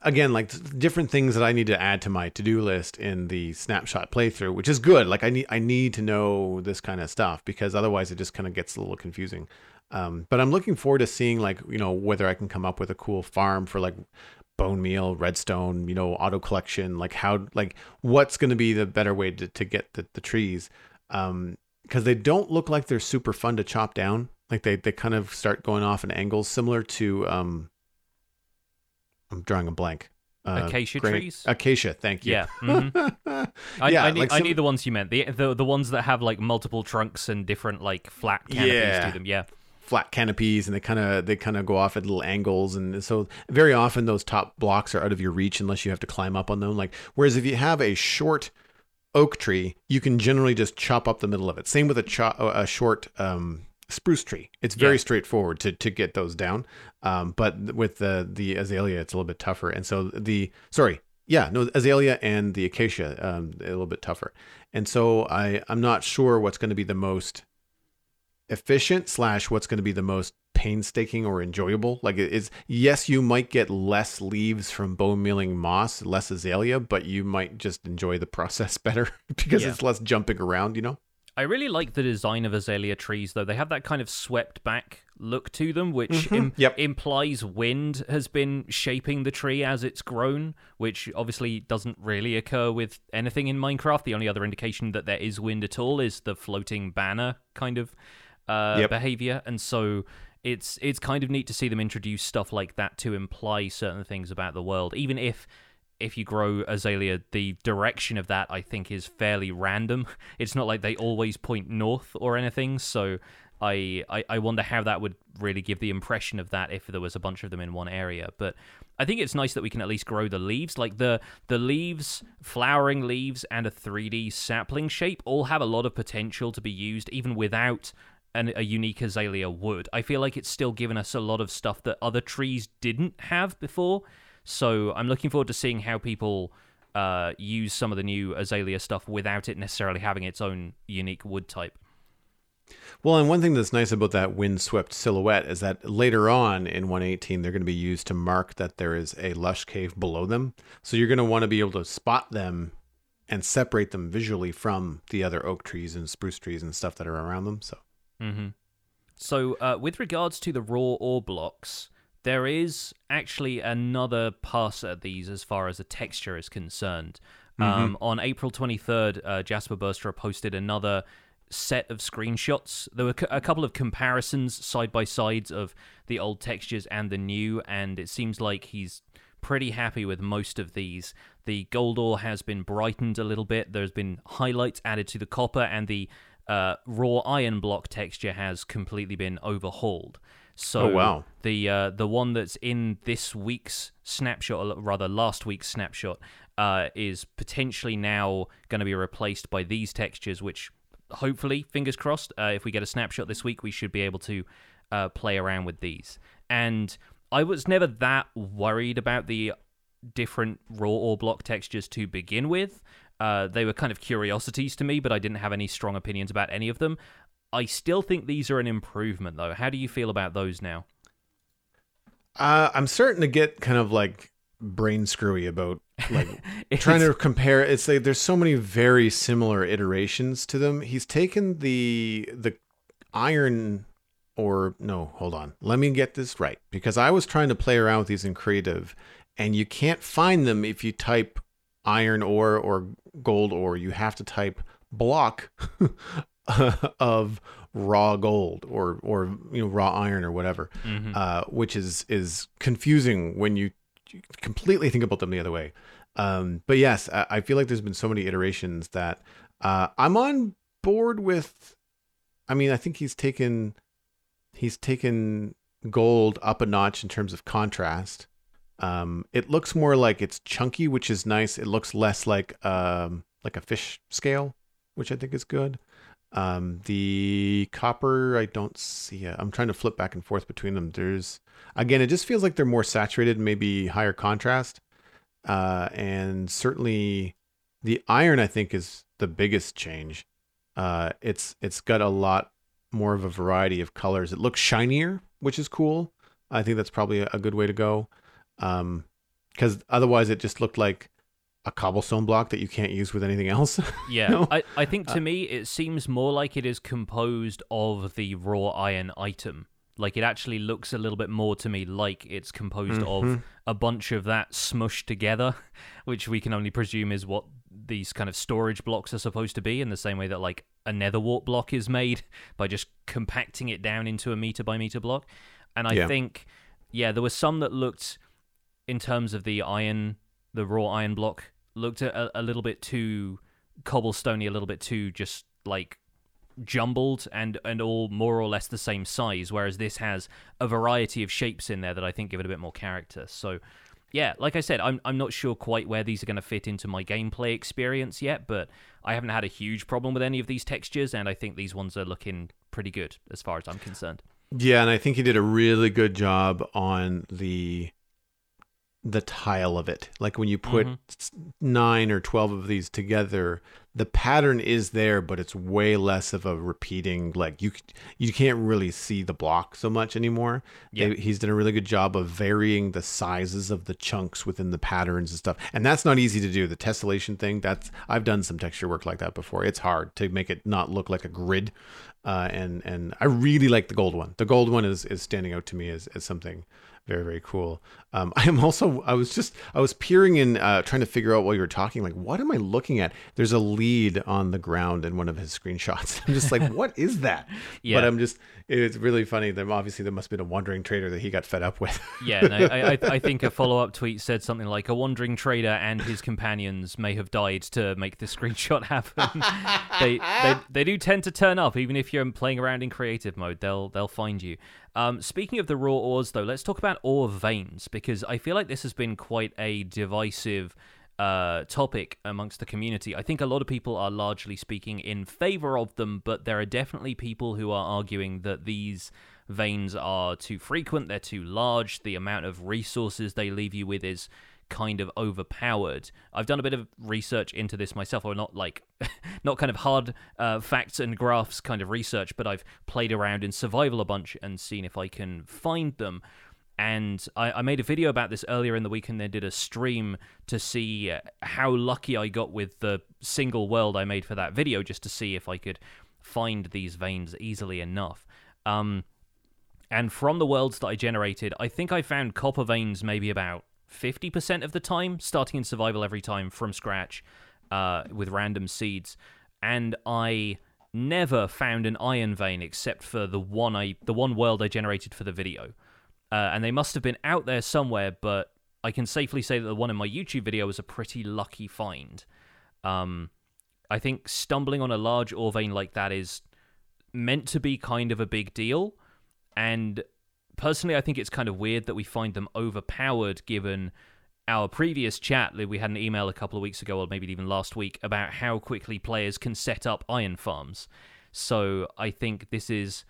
again, like different things that I need to add to my to-do list in the snapshot playthrough, which is good. Like I need I need to know this kind of stuff because otherwise it just kind of gets a little confusing. Um, but I'm looking forward to seeing like you know whether I can come up with a cool farm for like bone meal, redstone, you know, auto collection, like how like what's going to be the better way to to get the the trees. Um, because they don't look like they're super fun to chop down. Like they they kind of start going off in angles similar to um I'm drawing a blank. Uh, Acacia trees? Acacia, thank you. Yeah. mhm. I, Yeah, I, knew, like I some- knew the ones you meant. The, the the ones that have like multiple trunks and different like flat canopies Yeah. to them. Yeah. Flat canopies, and they kind of they kind of go off at little angles, and so very often those top blocks are out of your reach unless you have to climb up on them. Like whereas if you have a short oak tree, you can generally just chop up the middle of it. Same with a cho- a short um, spruce tree. It's very Yeah. straightforward to to get those down. Um, but with the the azalea, it's a little bit tougher. And so the sorry, yeah, no azalea and the acacia um, a little bit tougher. And so I I'm not sure what's going to be the most efficient slash what's going to be the most painstaking or enjoyable. Like it is yes, you might get less leaves from bone mealing moss, less azalea, but you might just enjoy the process better because Yeah. it's less jumping around. You know. I really like the design of azalea trees, though. They have that kind of swept back look to them, which im- Yep. implies wind has been shaping the tree as it's grown, which obviously doesn't really occur with anything in Minecraft. The only other indication that there is wind at all is the floating banner kind of uh, Yep. behavior, and so it's it's kind of neat to see them introduce stuff like that to imply certain things about the world, even if if you grow azalea, the direction of that I think is fairly random. It's not like they always point north or anything. So I, I I wonder how that would really give the impression of that if there was a bunch of them in one area. But I think it's nice that we can at least grow the leaves. Like the the leaves, flowering leaves, and a 3D sapling shape all have a lot of potential to be used even without a unique azalea wood. I feel like it's still given us a lot of stuff that other trees didn't have before. So I'm looking forward to seeing how people uh, use some of the new azalea stuff without it necessarily having its own unique wood type. Well, and one thing that's nice about that windswept silhouette is that later on in 118, they're going to be used to mark that there is a lush cave below them. So you're going to want to be able to spot them and separate them visually from the other oak trees and spruce trees and stuff that are around them. So, mm-hmm. so uh, with regards to the raw ore blocks, there is actually another pass at these as far as the texture is concerned. Mm-hmm. Um, on April 23rd, uh, Jasper Boerstra posted another set of screenshots. There were a couple of comparisons side by sides of the old textures and the new, and it seems like he's pretty happy with most of these. The gold ore has been brightened a little bit. There's been highlights added to the copper, and the uh, raw iron block texture has completely been overhauled. So oh, wow. the uh, the one that's in this week's snapshot, or rather last week's snapshot, uh, is potentially now going to be replaced by these textures, which hopefully, fingers crossed, uh, if we get a snapshot this week, we should be able to uh, play around with these. And I was never that worried about the different raw ore block textures to begin with. Uh, they were kind of curiosities to me, but I didn't have any strong opinions about any of them. I still think these are an improvement, though. How do you feel about those now? Uh, I'm starting to get kind of like brain screwy about like trying to compare it's like there's so many very similar iterations to them he's taken the the iron or no hold on let me get this right because i was trying to play around with these in creative and you can't find them if you type iron ore or gold ore you have to type block of raw gold or or you know raw iron or whatever mm-hmm. uh, which is is confusing when you completely think about them the other way. Um, but yes, I, I, feel like there's been so many iterations that uh, I'm on board with. I mean, I think he's taken he's taken gold up a notch in terms of contrast. Um, it looks more like it's chunky, which is nice. It looks less like um, like a fish scale, which I think is good. Um, the copper, I don't see it. I'm trying to flip back and forth between them. There's again, it just feels like they're more saturated, maybe higher contrast. Uh, and certainly the iron, I think, is the biggest change. Uh, it's it's got a lot more of a variety of colors. It looks shinier, which is cool. I think that's probably a good way to go. Um, because otherwise it just looked like a cobblestone block that you can't use with anything else. yeah, know? I, I think to uh, me it seems more like it is composed of the raw iron item like it actually looks a little bit more to me like it's composed mm-hmm. of a bunch of that smushed together, which we can only presume is what these kind of storage blocks are supposed to be in the same way that like a nether wart block is made by just compacting it down into a meter by meter block. And I yeah. think yeah, there were some that looked in terms of the iron, the raw iron block looked a, a little bit too cobblestoney, a little bit too just like jumbled and and all more or less the same size whereas this has a variety of shapes in there that I think give it a bit more character. So yeah like I said I'm I'm not sure quite where these are going to fit into my gameplay experience yet but I haven't had a huge problem with any of these textures and I think these ones are looking pretty good as far as I'm concerned. Yeah and I think he did a really good job on the the tile of it. Like when you put mm-hmm. nine or 12 of these together, the pattern is there, but it's way less of a repeating. Like you, you can't really see the block so much anymore. Yeah. he's done a really good job of varying the sizes of the chunks within the patterns and stuff. And that's not easy to do. The tessellation thing, that's, I've done some texture work like that before. It's hard to make it not look like a grid. Uh, and, and I really like the gold one. The gold one is, is standing out to me as, as something very very cool. Um, I am also I was just I was peering in uh, trying to figure out while you were talking like what am I looking at? There's a lead on the ground in one of his screenshots. I'm just like what is that? Yeah. But I'm just it's really funny. That obviously there must have been a wandering trader that he got fed up with. yeah, no, I, I, I think a follow up tweet said something like a wandering trader and his companions may have died to make this screenshot happen. they, they they do tend to turn up even if you're playing around in creative mode. They'll they'll find you. Um, speaking of the raw ores, though, let's talk about ore veins because I feel like this has been quite a divisive uh, topic amongst the community. I think a lot of people are largely speaking in favor of them, but there are definitely people who are arguing that these veins are too frequent, they're too large, the amount of resources they leave you with is kind of overpowered. I've done a bit of research into this myself, or not like not kind of hard uh, facts and graphs kind of research, but I've played around in survival a bunch and seen if I can find them. And I, I made a video about this earlier in the week and then did a stream to see how lucky I got with the single world I made for that video, just to see if I could find these veins easily enough. Um, and from the worlds that I generated, I think I found copper veins maybe about 50% of the time, starting in survival every time from scratch uh, with random seeds. And I never found an iron vein except for the one I the one world I generated for the video. Uh, and they must have been out there somewhere, but I can safely say that the one in my YouTube video was a pretty lucky find. Um, I think stumbling on a large ore vein like that is meant to be kind of a big deal, and personally, I think it's kind of weird that we find them overpowered given our previous chat we had an email a couple of weeks ago or maybe even last week about how quickly players can set up iron farms. So I think this is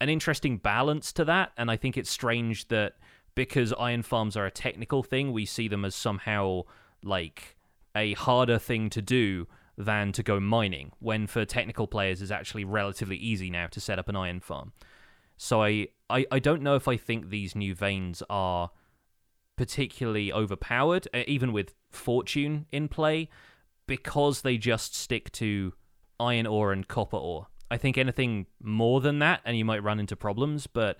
an interesting balance to that and I think it's strange that because iron farms are a technical thing, we see them as somehow like a harder thing to do than to go mining when for technical players is actually relatively easy now to set up an iron farm. So I, I, I don't know if I think these new veins are particularly overpowered, even with fortune in play, because they just stick to iron ore and copper ore. I think anything more than that, and you might run into problems. But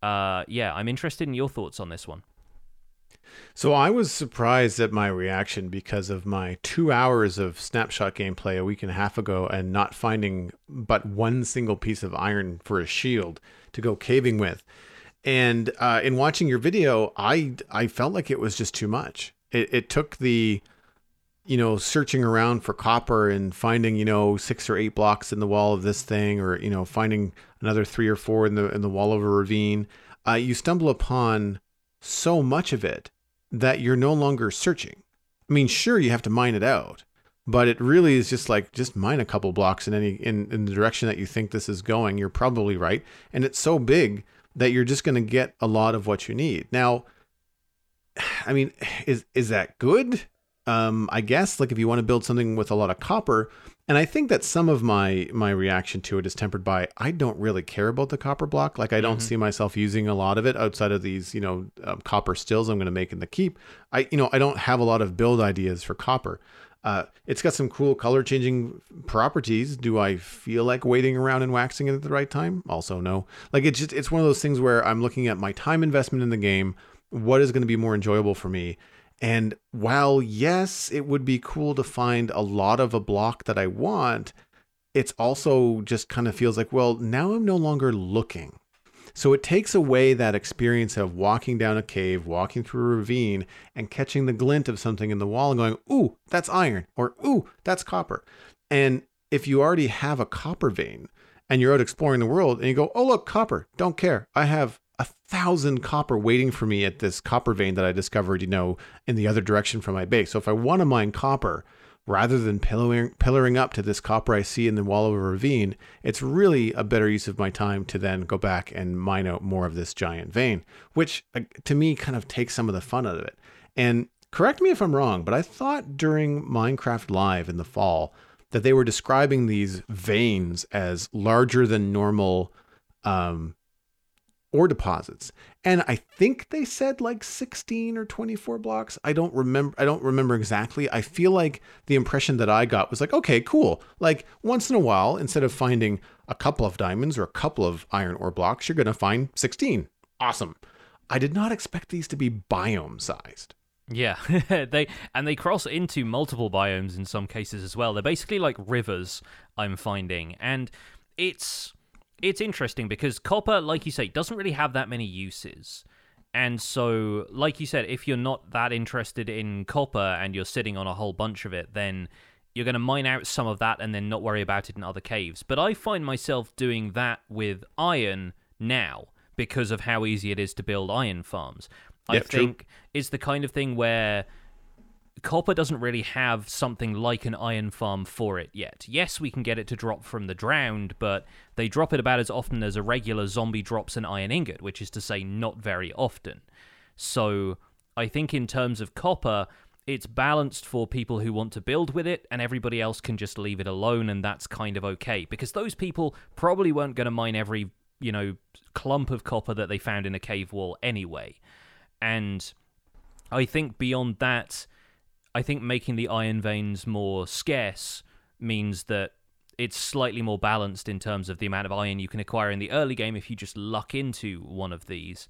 uh, yeah, I'm interested in your thoughts on this one. So I was surprised at my reaction because of my two hours of snapshot gameplay a week and a half ago and not finding but one single piece of iron for a shield to go caving with. And uh, in watching your video, I I felt like it was just too much. It, it took the, you know, searching around for copper and finding you know six or eight blocks in the wall of this thing, or you know finding another three or four in the in the wall of a ravine. Uh, you stumble upon so much of it that you're no longer searching. I mean, sure, you have to mine it out, but it really is just like just mine a couple blocks in any in, in the direction that you think this is going. You're probably right, and it's so big that you're just going to get a lot of what you need. Now, I mean, is is that good? Um, I guess like if you want to build something with a lot of copper, and I think that some of my my reaction to it is tempered by I don't really care about the copper block. Like I don't mm-hmm. see myself using a lot of it outside of these you know um, copper stills I'm going to make in the keep. I you know I don't have a lot of build ideas for copper. Uh, it's got some cool color changing properties. Do I feel like waiting around and waxing it at the right time? Also, no. Like it's just it's one of those things where I'm looking at my time investment in the game. What is going to be more enjoyable for me? And while yes, it would be cool to find a lot of a block that I want, it's also just kind of feels like, well, now I'm no longer looking. So it takes away that experience of walking down a cave, walking through a ravine, and catching the glint of something in the wall and going, ooh, that's iron, or ooh, that's copper. And if you already have a copper vein and you're out exploring the world and you go, oh, look, copper, don't care. I have a thousand copper waiting for me at this copper vein that I discovered, you know, in the other direction from my base. So if I want to mine copper, rather than pillaring, pillaring up to this copper I see in the wall of a ravine, it's really a better use of my time to then go back and mine out more of this giant vein, which to me kind of takes some of the fun out of it. And correct me if I'm wrong, but I thought during Minecraft Live in the fall that they were describing these veins as larger than normal um, ore deposits. And I think they said like 16 or 24 blocks. I don't remember I don't remember exactly. I feel like the impression that I got was like, okay, cool. Like once in a while, instead of finding a couple of diamonds or a couple of iron ore blocks, you're to find 16. Awesome. I did not expect these to be biome sized. Yeah, they and they cross into multiple biomes in some cases as well. They're basically like rivers I'm finding and it's it's interesting because copper, like you say, doesn't really have that many uses. And so, like you said, if you're not that interested in copper and you're sitting on a whole bunch of it, then you're going to mine out some of that and then not worry about it in other caves. But I find myself doing that with iron now because of how easy it is to build iron farms. I think true. it's the kind of thing where copper doesn't really have something like an iron farm for it yet. Yes, we can get it to drop from the drowned, but they drop it about as often as a regular zombie drops an iron ingot, which is to say, not very often. So I think in terms of copper, it's balanced for people who want to build with it, and everybody else can just leave it alone, and that's kind of okay. Because those people probably weren't going to mine every, you know, clump of copper that they found in a cave wall anyway. And I think beyond that, I think making the iron veins more scarce means that it's slightly more balanced in terms of the amount of iron you can acquire in the early game if you just luck into one of these.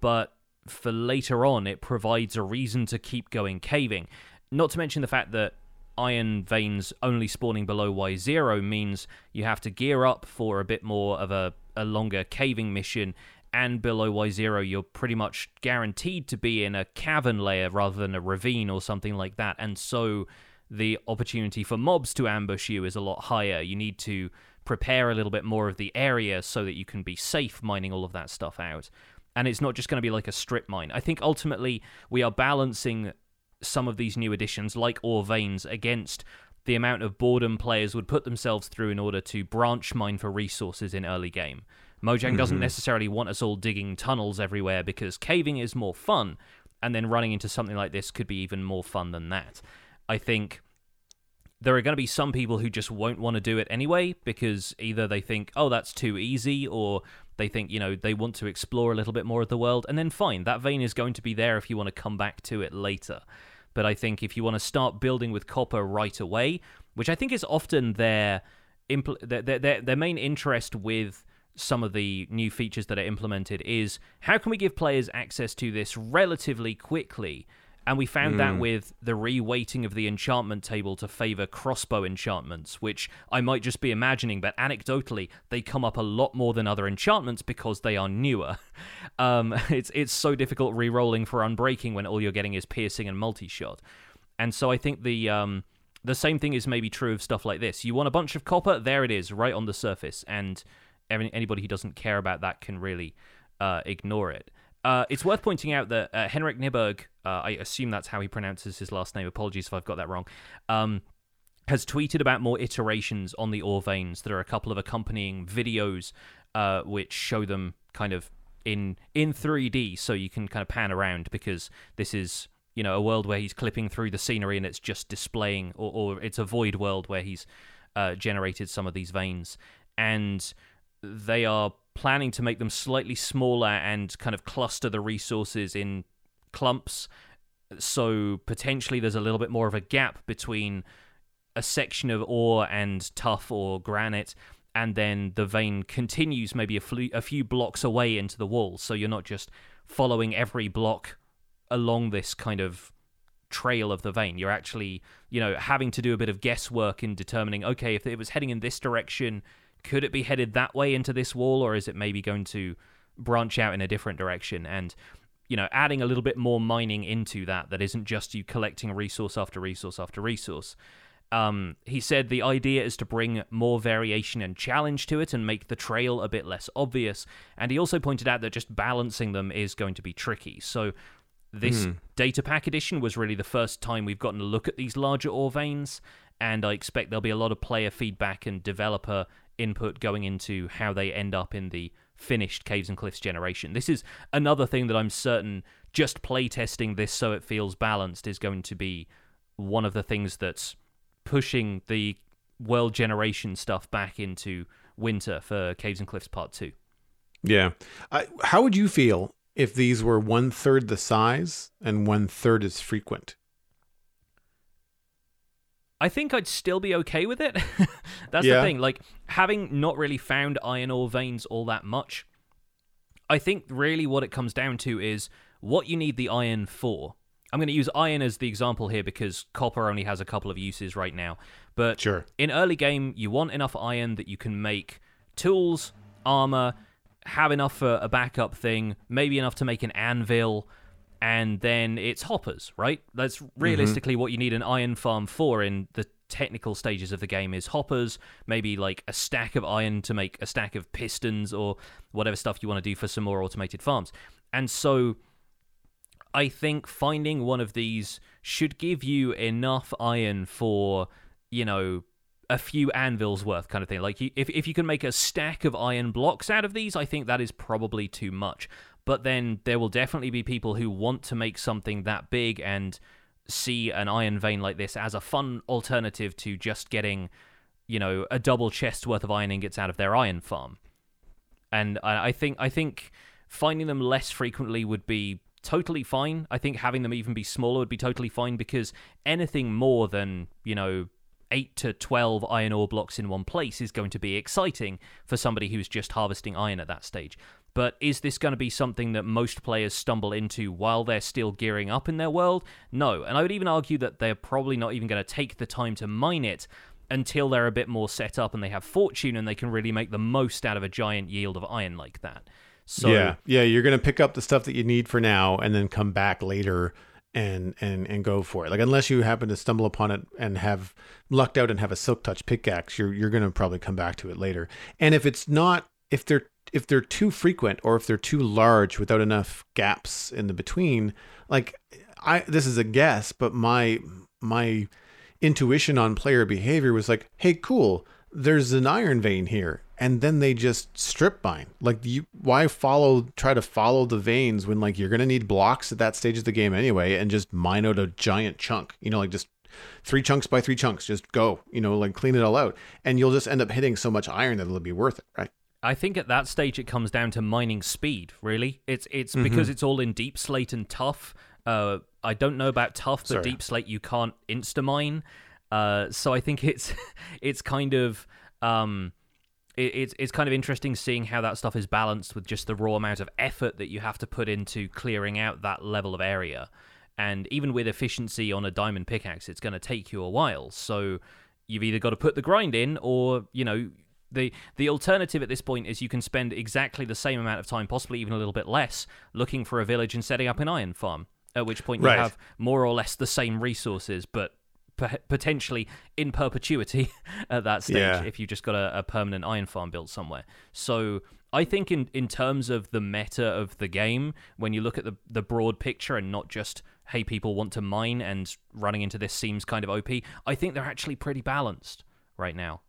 But for later on, it provides a reason to keep going caving. Not to mention the fact that iron veins only spawning below Y0 means you have to gear up for a bit more of a, a longer caving mission and below Y0, you're pretty much guaranteed to be in a cavern layer rather than a ravine or something like that. And so the opportunity for mobs to ambush you is a lot higher. You need to prepare a little bit more of the area so that you can be safe mining all of that stuff out. And it's not just going to be like a strip mine. I think ultimately we are balancing some of these new additions, like ore veins, against the amount of boredom players would put themselves through in order to branch mine for resources in early game. Mojang mm-hmm. doesn't necessarily want us all digging tunnels everywhere because caving is more fun, and then running into something like this could be even more fun than that. I think there are going to be some people who just won't want to do it anyway because either they think, oh, that's too easy, or they think, you know, they want to explore a little bit more of the world, and then fine, that vein is going to be there if you want to come back to it later. But I think if you want to start building with copper right away, which I think is often their, impl- their, their, their main interest with some of the new features that are implemented is how can we give players access to this relatively quickly? And we found mm. that hmm. with the reweighting of the enchantment table to favor crossbow enchantments, which I might just be imagining, but anecdotally, they come up a lot more than other enchantments because they are newer. Um, it's it's so difficult re-rolling for unbreaking when all you're getting is piercing and multi-shot. And so I think the um, the same thing is maybe true of stuff like this. You want a bunch of copper, there it is, right on the surface, and anybody who doesn't care about that can really uh, ignore it. Uh, it's worth pointing out that uh, Henrik Kniberg, uh, I assume that's how he pronounces his last name. Apologies if I've got that wrong. Um, has tweeted about more iterations on the ore veins. There are a couple of accompanying videos uh, which show them kind of in in 3D, so you can kind of pan around because this is you know a world where he's clipping through the scenery and it's just displaying, or, or it's a void world where he's uh, generated some of these veins and they are planning to make them slightly smaller and kind of cluster the resources in clumps. So potentially there's a little bit more of a gap between a section of ore and tuff or granite, and then the vein continues maybe a, fl- a few blocks away into the wall. So you're not just following every block along this kind of trail of the vein. You're actually, you know, having to do a bit of guesswork in determining, okay, if it was heading in this direction, could it be headed that way into this wall, or is it maybe going to branch out in a different direction? And you know, adding a little bit more mining into that that isn't just you collecting resource after resource after resource. Um, he said the idea is to bring more variation and challenge to it and make the trail a bit less obvious. And he also pointed out that just balancing them is going to be tricky. So this mm. data pack edition was really the first time we've gotten a look at these larger ore veins, and I expect there'll be a lot of player feedback and developer input going into how they end up in the finished Caves and Cliffs generation. This is another thing that I'm certain just playtesting this so it feels balanced is going to be one of the things that's pushing the world generation stuff back into winter for Caves and Cliffs Part 2. Yeah. How would you feel if these were one third the size and one third as frequent? I think I'd still be okay with it. That's yeah. the thing. Like, having not really found iron ore veins all that much, I think really what it comes down to is what you need the iron for. I'm going to use iron as the example here because copper only has a couple of uses right now. But sure. in early game, you want enough iron that you can make tools, armor, have enough for a backup thing, maybe enough to make an anvil, and then it's hoppers, right? That's mm-hmm. realistically mm-hmm. what you need an iron farm for in the technical stages of the game is hoppers, maybe like a stack of iron to make a stack of pistons or whatever stuff you want to do for some more automated farms. And so I think finding one of these should give you enough iron for, you know, a few anvils worth kind of thing. Like if if you can make a stack of iron blocks out of these, I think that is probably too much. But then there will definitely be people who want to make something that big and see an iron vein like this as a fun alternative to just getting, you know, a double chest worth of iron ingots out of their iron farm. And I, think I think finding them less frequently would be totally fine. I think having them even be smaller would be totally fine because anything more than, you know, 8 to 12 iron ore blocks in one place is going to be exciting for somebody who's just harvesting iron at that stage. But is this going to be something that most players stumble into while they're still gearing up in their world? No. And I would even argue that they're probably not even going to take the time to mine it until they're a bit more set up and they have fortune and they can really make the most out of a giant yield of iron like that. So yeah, yeah, you're gonna pick up the stuff that you need for now, and then come back later and and and go for it. Like unless you happen to stumble upon it and have lucked out and have a silk touch pickaxe, you're you're gonna probably come back to it later. And if it's not, if they're if they're too frequent or if they're too large without enough gaps in the between, like I this is a guess, but my my intuition on player behavior was like, hey, cool, there's an iron vein here and then they just strip mine. Like you why follow try to follow the veins when like you're to need blocks at that stage of the game anyway and just mine out a giant chunk. You know, like just three chunks by three chunks, just go, you know, like clean it all out and you'll just end up hitting so much iron that it'll be worth it, right? I think at that stage it comes down to mining speed, really. It's it's mm-hmm. because it's all in deepslate and tuff. Uh, I don't know about tuff, but Sorry. deepslate you can't insta mine. Uh, so I think it's it's kind of um, it, it's it's kind of interesting seeing how that stuff is balanced with just the raw amount of effort that you have to put into clearing out that level of area. And even with efficiency on a diamond pickaxe, it's going to take you a while. So you've either got to put the grind in, or you know, the the alternative at this point is you can spend exactly the same amount of time, possibly even a little bit less, looking for a village and setting up an iron farm. At which point you right. have more or less the same resources, but potentially in perpetuity at that stage yeah. if you just got a, a, permanent iron farm built somewhere. So I think in in terms of the meta of the game, when you look at the the broad picture and not just hey people want to mine and running into this seems kind of OP, I think they're actually pretty balanced right now.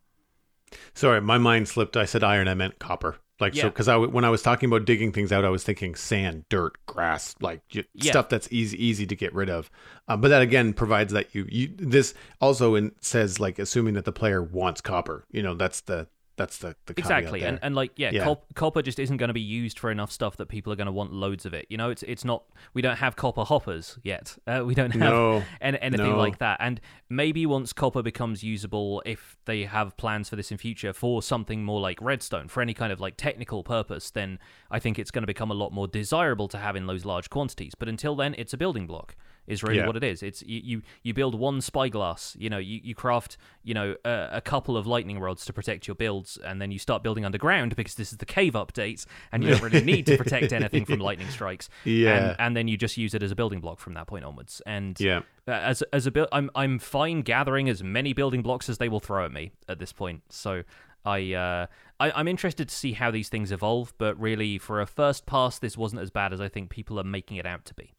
Sorry, my mind slipped. I said iron, I meant copper. Like yeah. so, because I when I was talking about digging things out, I was thinking sand, dirt, grass, like yeah. stuff that's easy easy to get rid of. Uh, but that again provides that you you this also in, says like assuming that the player wants copper. You know, that's the that's the, the exactly, and and like yeah, yeah. copper just isn't going to be used for enough stuff that people are going to want loads of it. You know, it's it's not. We don't have copper hoppers yet. Uh, we don't have no, any, anything no. like that. And maybe once copper becomes usable, if they have plans for this in future for something more like redstone for any kind of like technical purpose, then I think it's going to become a lot more desirable to have in those large quantities. But until then, it's a building block is really yeah. what it is. It's you, you, you build one spyglass, you know, you, you craft, you know, a, a, couple of lightning rods to protect your builds, and then you start building underground because this is the cave update, and you don't really need to protect anything from lightning strikes. Yeah, and, and, then you just use it as a building block from that point onwards. And yeah, as as a build, I'm I'm fine gathering as many building blocks as they will throw at me at this point. So I, uh, I am interested to see how these things evolve, but really, for a first pass, this wasn't as bad as I think people are making it out to be.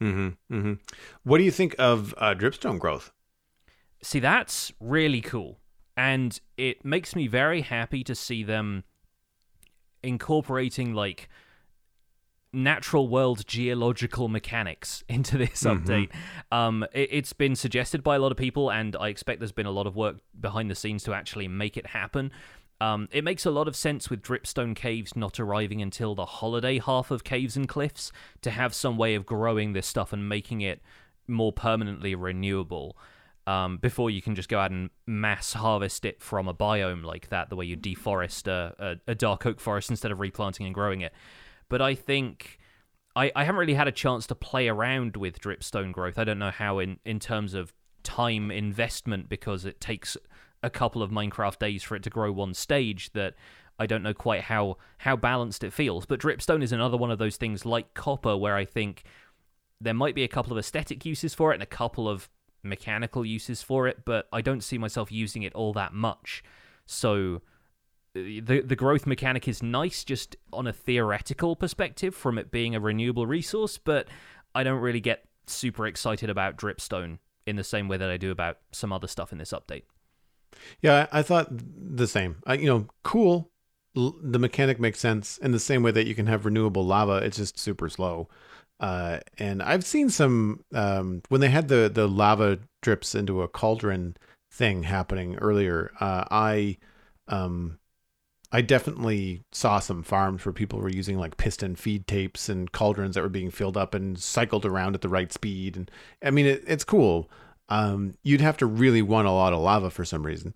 Mm-hmm, mm-hmm. What do you think of uh, dripstone growth? See, that's really cool, and it makes me very happy to see them incorporating like natural world geological mechanics into this mm-hmm. update. Um, it, has been suggested by a lot of people, and I expect there's been a lot of work behind the scenes to actually make it happen. Um, it makes a lot of sense with dripstone caves not arriving until the holiday half of caves and cliffs to have some way of growing this stuff and making it more permanently renewable. Um, before you can just go out and mass harvest it from a biome like that, the way you deforest a, a, a, dark oak forest instead of replanting and growing it. But I think I, I haven't really had a chance to play around with dripstone growth. I don't know how, in, in terms of time investment, because it takes a couple of Minecraft days for it to grow one stage that I don't know quite how how balanced it feels. But dripstone is another one of those things like copper where I think there might be a couple of aesthetic uses for it and a couple of mechanical uses for it, but I don't see myself using it all that much. So uh, the the growth mechanic is nice just on a theoretical perspective from it being a renewable resource, but I don't really get super excited about dripstone in the same way that I do about some other stuff in this update. Yeah, I, thought the same. I, you know, cool. The mechanic makes sense in the same way that you can have renewable lava. It's just super slow. Uh, and I've seen some um, when they had the the lava drips into a cauldron thing happening earlier. Uh, I um, I definitely saw some farms where people were using like piston feed tapes and cauldrons that were being filled up and cycled around at the right speed. And I mean, it, it's cool. Um, you'd have to really want a lot of lava for some reason.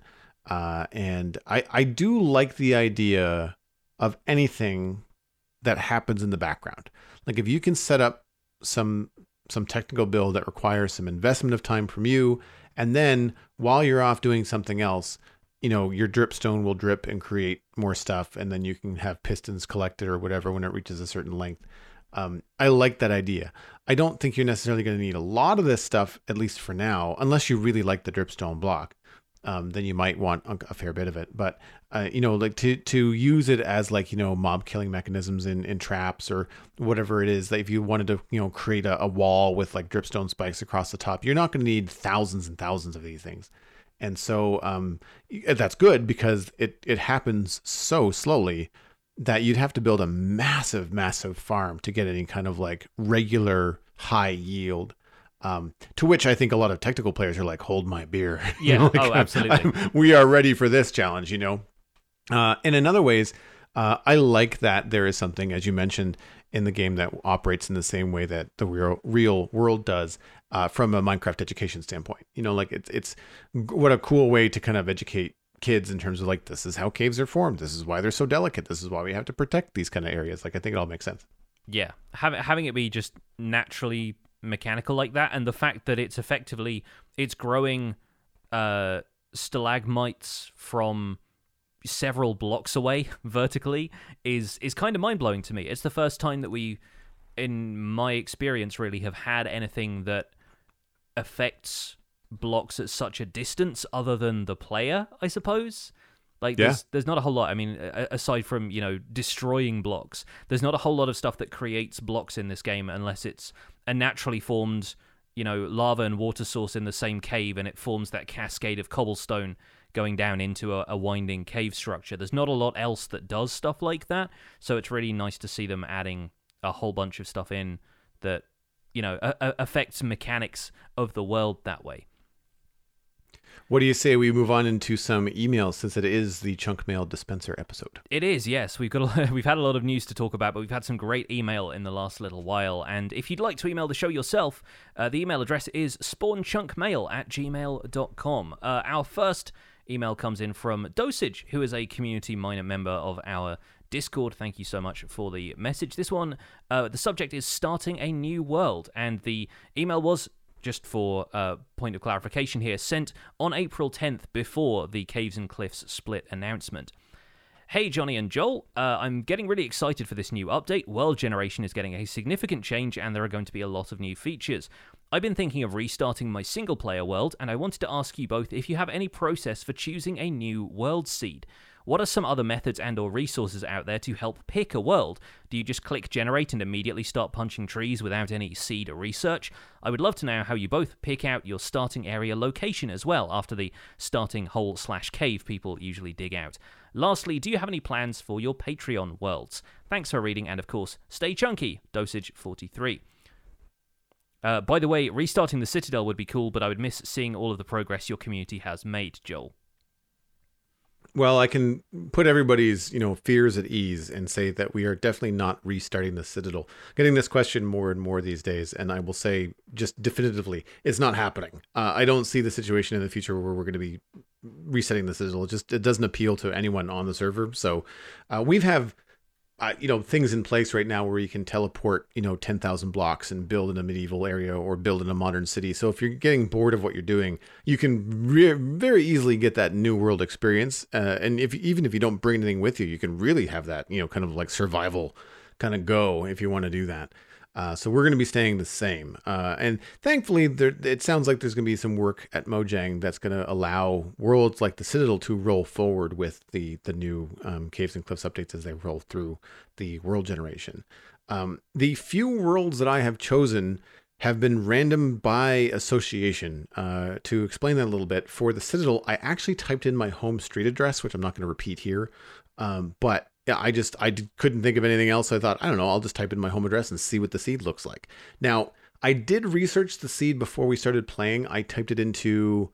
Uh, and I, I do like the idea of anything that happens in the background. Like if you can set up some some technical build that requires some investment of time from you, and then while you're off doing something else, you know, your dripstone will drip and create more stuff, and then you can have pistons collected or whatever when it reaches a certain length. Um, I like that idea. I don't think you're necessarily going to need a lot of this stuff, at least for now, unless you really like the dripstone block. Um, then you might want a fair bit of it. But uh, you know, like to to use it as like you know mob killing mechanisms in in traps or whatever it is that if you wanted to you know create a, a wall with like dripstone spikes across the top, you're not going to need thousands and thousands of these things. And so um, that's good because it it happens so slowly that you'd have to build a massive, massive farm to get any kind of like regular high yield. Um, to which I think a lot of technical players are like, "Hold my beer." Yeah. you know, like, oh, absolutely. I'm, we are ready for this challenge. You know. Uh, and in other ways, uh, I like that there is something, as you mentioned, in the game that operates in the same way that the real real world does, uh, from a Minecraft education standpoint. You know, like it's it's what a cool way to kind of educate kids in terms of like this is how caves are formed. This is why they're so delicate. This is why we have to protect these kind of areas. Like i think it all makes sense. Yeah. Having it be just naturally mechanical like that and the fact that it's effectively it's growing uh stalagmites from several blocks away vertically is is kind of mind-blowing to me. It's the first time that we in my experience really have had anything that affects blocks at such a distance other than the player, I suppose. Like Yeah. there's there's not a whole lot. I mean, aside from you know destroying blocks, there's not a whole lot of stuff that creates blocks in this game unless it's a naturally formed, you know, lava and water source in the same cave, and it forms that cascade of cobblestone going down into a, a winding cave structure. There's not a lot else that does stuff like that, so it's really nice to see them adding a whole bunch of stuff in that you know a- a- affects mechanics of the world that way. What do you say we move on into some emails since it is the chunk mail dispenser episode It is, yes. We've got a, we've had a lot of news to talk about, but we've had some great email in the last little while. And if you'd like to email the show yourself, uh, the email address is spawnchunkmail at gmail.com. Uh, our first email comes in from Dosage, who is a community miner member of our Discord. Thank you so much for the message. This one, uh, the subject is starting a new world, and the email was just for uh, point of clarification here, sent on April 10th before the Caves and Cliffs split announcement. Hey, Jonny and Joel. Uh, I'm getting really excited for this new update. World Generation is getting a significant change, and there are going to be a lot of new features. I've been thinking of restarting my single player world, and I wanted to ask you both if you have any process for choosing a new world seed. What are some other methods and or resources out there to help pick a world? Do you just click generate and immediately start punching trees without any seed or research? I would love to know how you both pick out your starting area location as well after the starting hole slash cave people usually dig out. Lastly, do you have any plans for your Patreon worlds? Thanks for reading and of course, stay chunky, dosage 43. Uh, by the way, restarting the Citadel would be cool, but I would miss seeing all of the progress your community has made, Joel. Well, I can put everybody's, you know, fears at ease and say that we are definitely not restarting the Citadel. Getting this question more and more these days, and I will say just definitively, it's not happening. Uh, I don't see the situation in the future where we're going to be resetting the Citadel. It just it doesn't appeal to anyone on the server. So uh, we have, uh, you know, things in place right now where you can teleport, you know, ten thousand blocks and build in a medieval area or build in a modern city. So if you're getting bored of what you're doing, you can re- very easily get that new world experience. Uh, and if even if you don't bring anything with you, you can really have that, you know, kind of like survival kind of go if you want to do that. Uh, so we're going to be staying the same. Uh, and thankfully, there, it sounds like there's going to be some work at Mojang that's going to allow worlds like the Citadel to roll forward with the the new um, Caves and Cliffs updates as they roll through the world generation. Um, the few worlds that I have chosen have been random by association. Uh, to explain that a little bit, for the Citadel, I actually typed in my home street address, which I'm not going to repeat here. Um, but yeah, I just I couldn't think of anything else. I thought I don't know. I'll just type in my home address and see what the seed looks like. Now I did research the seed before we started playing. I typed it into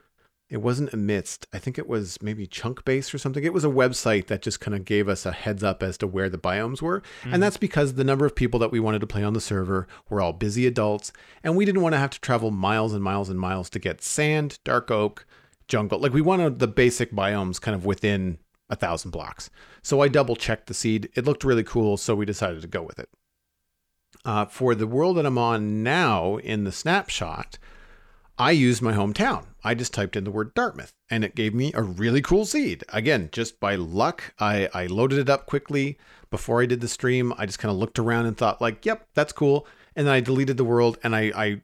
it wasn't amidst. I think it was maybe Chunkbase or something. It was a website that just kind of gave us a heads up as to where the biomes were. Mm-hmm. And that's because the number of people that we wanted to play on the server were all busy adults. And we didn't want to have to travel miles and miles and miles to get sand, dark oak, jungle. Like we wanted the basic biomes kind of within a thousand blocks. So I double checked the seed. It looked really cool, so we decided to go with it. Uh, for the world that I'm on now in the snapshot, I used my hometown. I just typed in the word Dartmouth and it gave me a really cool seed. Again, just by luck, I, I loaded it up quickly before I did the stream. I just kind of looked around and thought, like, yep, that's cool. And then I deleted the world and I, I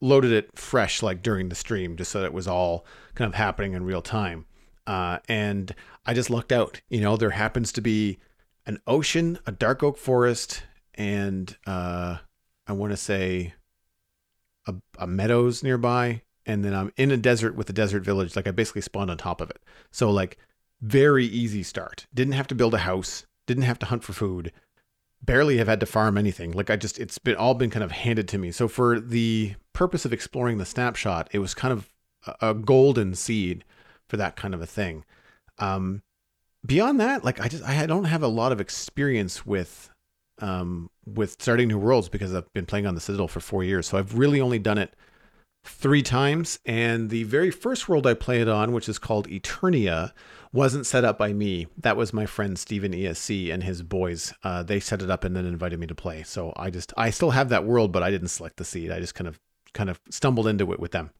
loaded it fresh, like during the stream, just so that it was all kind of happening in real time. Uh, and I just lucked out. You know, there happens to be an ocean, a dark oak forest, and uh, I want to say a, a, meadows nearby. And then I'm in a desert with a desert village. Like I basically spawned on top of it. So like very easy start. Didn't have to build a house. Didn't have to hunt for food. Barely have had to farm anything. Like I just it's been all been kind of handed to me. So for the purpose of exploring the snapshot, it was kind of a, a golden seed for that kind of a thing. Um, beyond that, like I just I don't have a lot of experience with um, with starting new worlds because I've been playing on the Citadel for four years. So I've really only done it three times. And the very first world I played on, which is called Eternia, wasn't set up by me. That was my friend Steven ESC and his boys. Uh, they set it up and then invited me to play. So I just I still have that world, but I didn't select the seed. I just kind of kind of stumbled into it with them.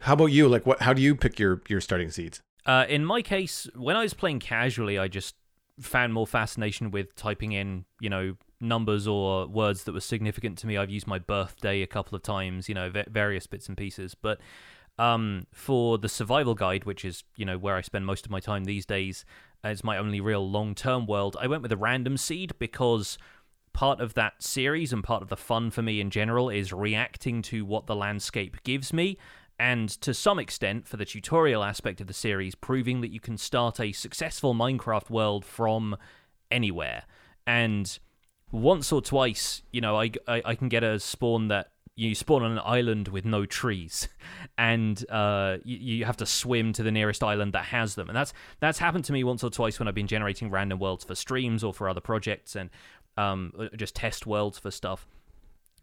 How about you? Like, what? How do you pick your your starting seeds? Uh, in my case, when I was playing casually, I just found more fascination with typing in, you know, numbers or words that were significant to me. I've used my birthday a couple of times, you know, various bits and pieces. But um, for the survival guide, which is, you know, where I spend most of my time these days, as my only real long term world, I went with a random seed because part of that series and part of the fun for me in general is reacting to what the landscape gives me and to some extent for the tutorial aspect of the series proving that you can start a successful minecraft world from anywhere and once or twice you know i, I, I can get a spawn that you spawn on an island with no trees and uh, you, you, have to swim to the nearest island that has them and that's that's happened to me once or twice when i've been generating random worlds for streams or for other projects and um, uh, just test worlds for stuff.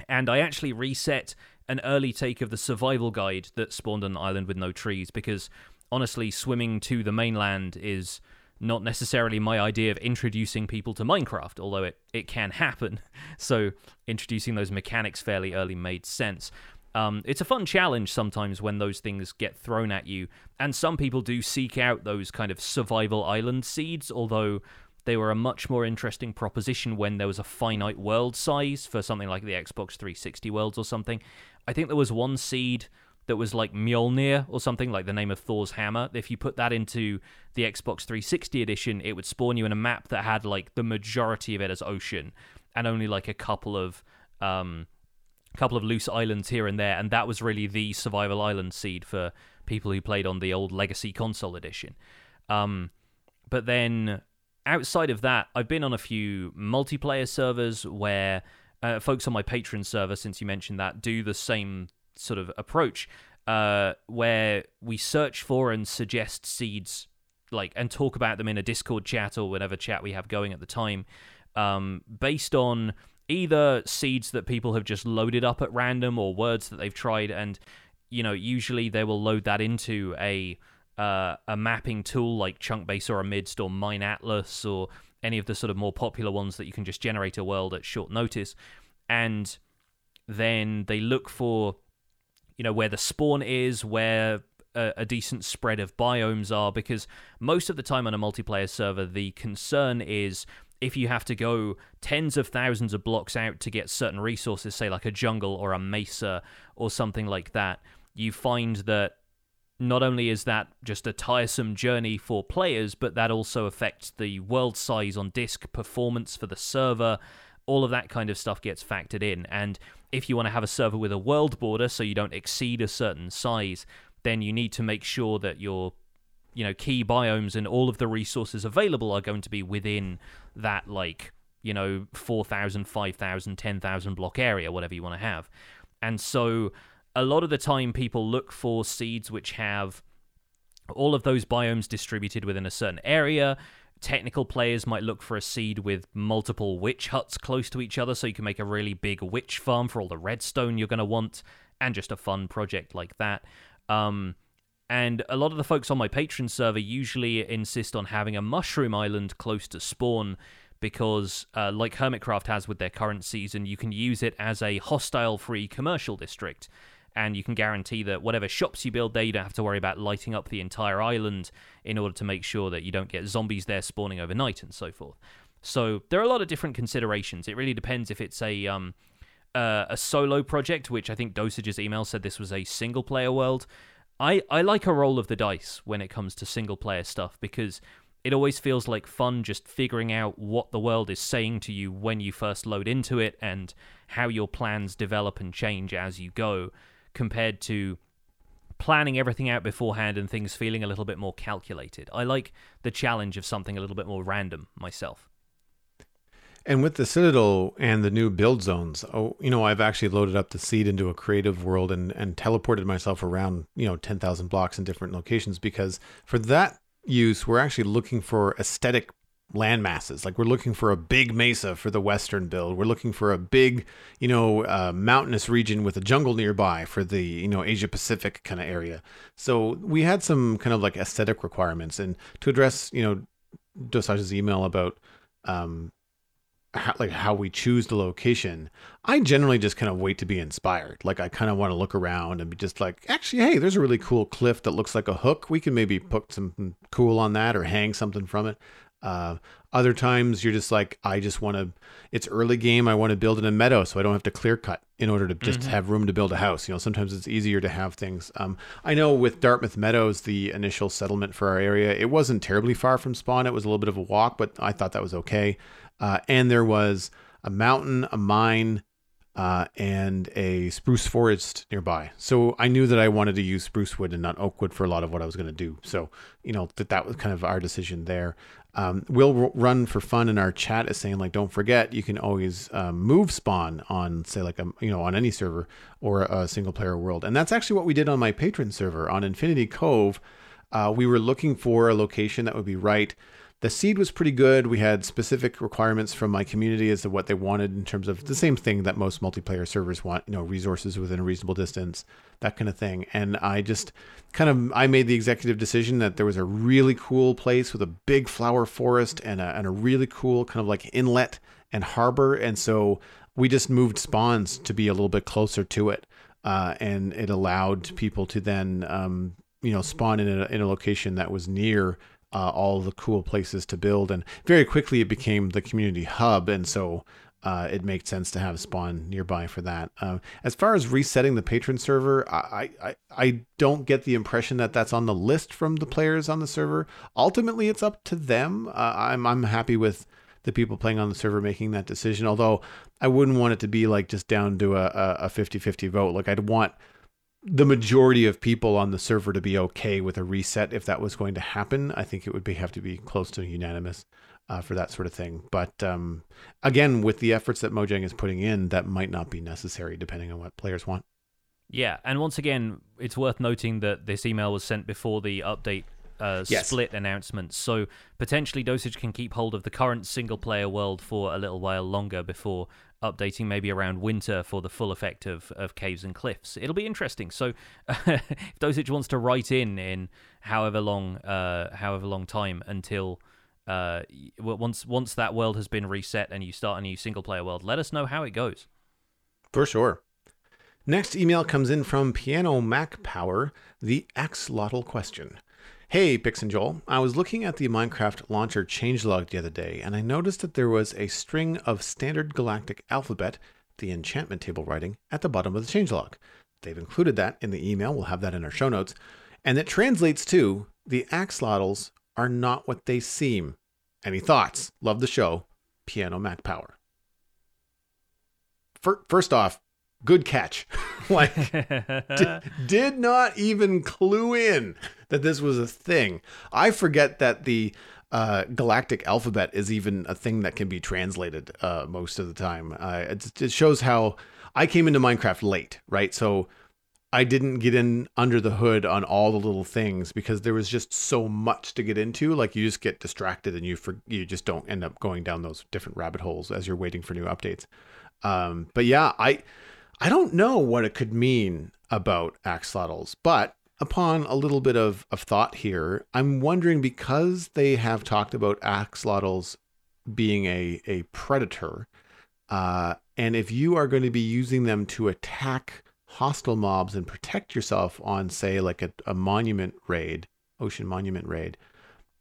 And I actually reset an early take of the survival guide that spawned an island with no trees because honestly, swimming to the mainland is not necessarily my idea of introducing people to Minecraft, although it, it can happen. So introducing those mechanics fairly early made sense. Um, it's a fun challenge sometimes when those things get thrown at you, and some people do seek out those kind of survival island seeds, although they were a much more interesting proposition when there was a finite world size for something like the Xbox 360 worlds or something. I think there was one seed that was like Mjolnir or something like the name of Thor's hammer. If you put that into the Xbox 360 edition, it would spawn you in a map that had like the majority of it as ocean and only like a couple of um couple of loose islands here and there and that was really the survival island seed for people who played on the old legacy console edition. Um but then outside of that, I've been on a few multiplayer servers where uh, folks on my Patreon server, since you mentioned that, do the same sort of approach, uh, where we search for and suggest seeds, like and talk about them in a Discord chat or whatever chat we have going at the time, um, based on either seeds that people have just loaded up at random or words that they've tried, and you know, usually they will load that into a uh, a mapping tool like Chunkbase or Amidst or Mine Atlas or any of the sort of more popular ones that you can just generate a world at short notice. And then they look for, you know, where the spawn is, where a, a decent spread of biomes are, because most of the time on a multiplayer server, the concern is if you have to go tens of thousands of blocks out to get certain resources, say like a jungle or a mesa or something like that, you find that not only is that just a tiresome journey for players, but that also affects the world size on disk, performance for the server, all of that kind of stuff gets factored in. And if you want to have a server with a world border so you don't exceed a certain size, then you need to make sure that your you know key biomes and all of the resources available are going to be within that like you know 4000 5000 10000 block area whatever you want to have and so a lot of the time people look for seeds which have all of those biomes distributed within a certain area. Technical players might look for a seed with multiple witch huts close to each other so you can make a really big witch farm for all the redstone you're going to want, and just a fun project like that. Um, and a lot of the folks on my Patreon server usually insist on having a mushroom island close to spawn because, uh, like Hermitcraft has with their current season, you can use it as a hostile free commercial district and you can guarantee that whatever shops you build there, you don't have to worry about lighting up the entire island in order to make sure that you don't get zombies there spawning overnight and so forth. So there are a lot of different considerations. It really depends if it's a um, uh, a solo project, which I think Dosage's email said this was a single player world. I, I like a roll of the dice when it comes to single player stuff because it always feels like fun just figuring out what the world is saying to you when you first load into it and how your plans develop and change as you go compared to planning everything out beforehand and things feeling a little bit more calculated. I like the challenge of something a little bit more random myself. And with the Citadel and the new build zones, oh, you know, I've actually loaded up the seed into a creative world and, and teleported myself around, you know, 10,000 blocks in different locations because for that use, we're actually looking for aesthetic land masses. Like we're looking for a big mesa for the western build. We're looking for a big, you know, uh, mountainous region with a jungle nearby for the you know Asia Pacific kind of area. So we had some kind of like aesthetic requirements, and to address you know Dosage's email about um how, like how we choose the location, I generally just kind of wait to be inspired. Like I kind of want to look around and be just like, actually, hey, there's a really cool cliff that looks like a hook. We can maybe put something cool on that or hang something from it. Uh, other times you're just like, I just want to. It's early game. I want to build in a meadow, so I don't have to clear cut in order to just mm-hmm. have room to build a house. You know, sometimes it's easier to have things. Um, I know with Dartmouth Meadows, the initial settlement for our area, it wasn't terribly far from spawn. It was a little bit of a walk, but I thought that was okay. Uh, and there was a mountain, a mine, uh, and a spruce forest nearby. So I knew that I wanted to use spruce wood and not oak wood for a lot of what I was going to do. So you know that that was kind of our decision there. Um, we'll run for fun in our chat is saying like, don't forget, you can always um, move spawn on say like a you know on any server or a single player world, and that's actually what we did on my patron server on Infinity Cove. Uh, we were looking for a location that would be right the seed was pretty good. We had specific requirements from my community as to what they wanted in terms of the same thing that most multiplayer servers want, you know, resources within a reasonable distance, that kind of thing. And I just kind of I made the executive decision that there was a really cool place with a big flower forest and a, and a really cool kind of like inlet and harbor. And so we just moved spawns to be a little bit closer to it. Uh, and it allowed people to then, um, you know, spawn in a, in a location that was near uh, all the cool places to build. And very quickly, it became the community hub. And so uh, it makes sense to have spawn nearby for that. Uh, as far as resetting the patron server, I, I I don't get the impression that that's on the list from the players on the server. Ultimately, it's up to them. Uh, I'm I'm happy with the people playing on the server making that decision. Although I wouldn't want it to be like just down to a, a 50-50 vote. Like I'd want the majority of people on the server to be okay with a reset if that was going to happen. I think it would be have to be close to unanimous uh, for that sort of thing. But um, again, with the efforts that Mojang is putting in, that might not be necessary depending on what players want. Yeah, and once again, it's worth noting that this email was sent before the update uh, yes. split announcement. So potentially Dosage can keep hold of the current single player world for a little while longer before updating maybe around winter for the full effect of, of caves and cliffs. It'll be interesting. So, if Dosage wants to write in in however long, uh, however long time until uh, once once that world has been reset and you start a new single player world, let us know how it goes. For sure. Next email comes in from Piano Mac Power, the axolotl question. Hey, Pix and Joel. I was looking at the Minecraft launcher changelog the other day, and I noticed that there was a string of standard galactic alphabet, the enchantment table writing, at the bottom of the changelog. They've included that in the email. We'll have that in our show notes. And it translates to the axolotls are not what they seem. Any thoughts? Love the show. Piano Mac Power. First off, good catch. like, did, did not even clue in that this was a thing. I forget that the uh, galactic alphabet is even a thing that can be translated uh, most of the time. Uh, it, it shows how I came into Minecraft late, right? So I didn't get in under the hood on all the little things because there was just so much to get into. Like you just get distracted and you for, you just don't end up going down those different rabbit holes as you're waiting for new updates. Um, but yeah, I I don't know what it could mean about axolotls, but upon a little bit of, of thought here, I'm wondering because they have talked about axolotls being a, a predator, uh, and if you are going to be using them to attack hostile mobs and protect yourself on, say, like a, a monument raid, ocean monument raid,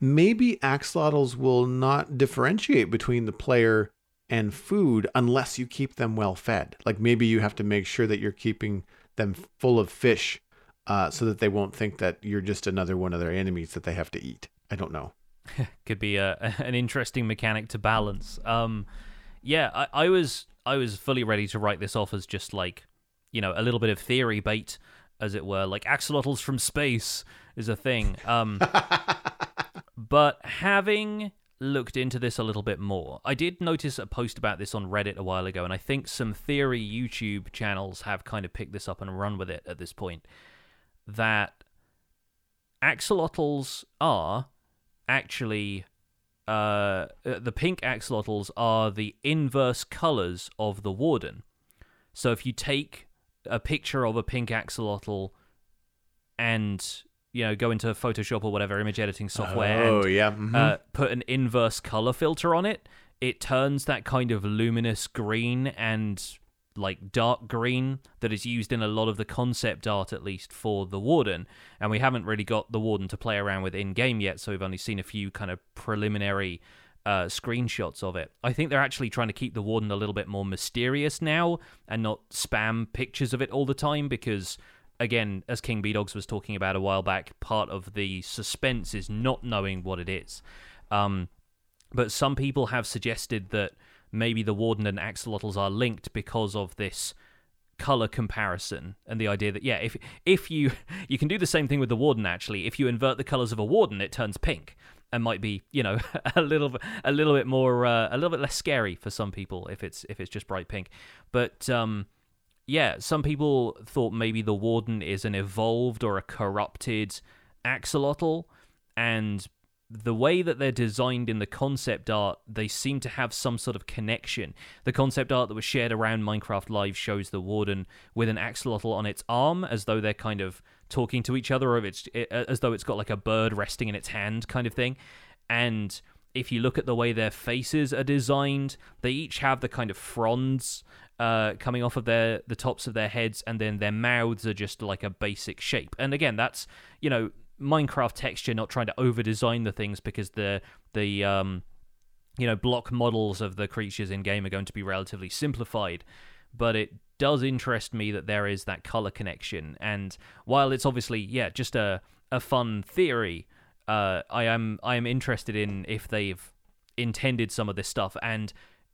maybe axolotls will not differentiate between the player and food unless you keep them well fed. Like maybe you have to make sure that you're keeping them full of fish uh, so that they won't think that you're just another one of their enemies that they have to eat. I don't know. Could be a, an interesting mechanic to balance. Um, yeah, I, I was I was fully ready to write this off as just like you know a little bit of theory bait, as it were. Like axolotls from space is a thing. Um, but having looked into this a little bit more. I did notice a post about this on Reddit a while ago, and I think some theory YouTube channels have kind of picked this up and run with it at this point. That axolotls are actually uh, the pink axolotls are the inverse colors of the warden. So if you take a picture of a pink axolotl and you know, go into Photoshop or whatever image editing software. Oh, and, yeah. Mm-hmm. Uh, put an inverse color filter on it. It turns that kind of luminous green and like dark green that is used in a lot of the concept art, at least for the Warden. And we haven't really got the Warden to play around with in game yet, so we've only seen a few kind of preliminary uh, screenshots of it. I think they're actually trying to keep the Warden a little bit more mysterious now and not spam pictures of it all the time because again, as Kingbdogz was talking about a while back, part of the suspense is not knowing what it is. Um, but some people have suggested that maybe the Warden and axolotls are linked because of this color comparison and the idea that yeah if if you you can do the same thing with the warden actually if you invert the colors of a warden it turns pink and might be you know a little a little bit more uh, a little bit less scary for some people if it's if it's just bright pink but um yeah, some people thought maybe the warden is an evolved or a corrupted axolotl, and the way that they're designed in the concept art, they seem to have some sort of connection. The concept art that was shared around Minecraft Live shows the warden with an axolotl on its arm, as though they're kind of talking to each other, or it's as though it's got like a bird resting in its hand, kind of thing. And if you look at the way their faces are designed, they each have the kind of fronds uh, coming off of their the tops of their heads, and then their mouths are just like a basic shape. And again, that's you know Minecraft texture, not trying to over design the things because the the um, you know block models of the creatures in game are going to be relatively simplified. But it does interest me that there is that color connection, and while it's obviously yeah just a a fun theory, uh, I am I am interested in if they've intended some of this stuff and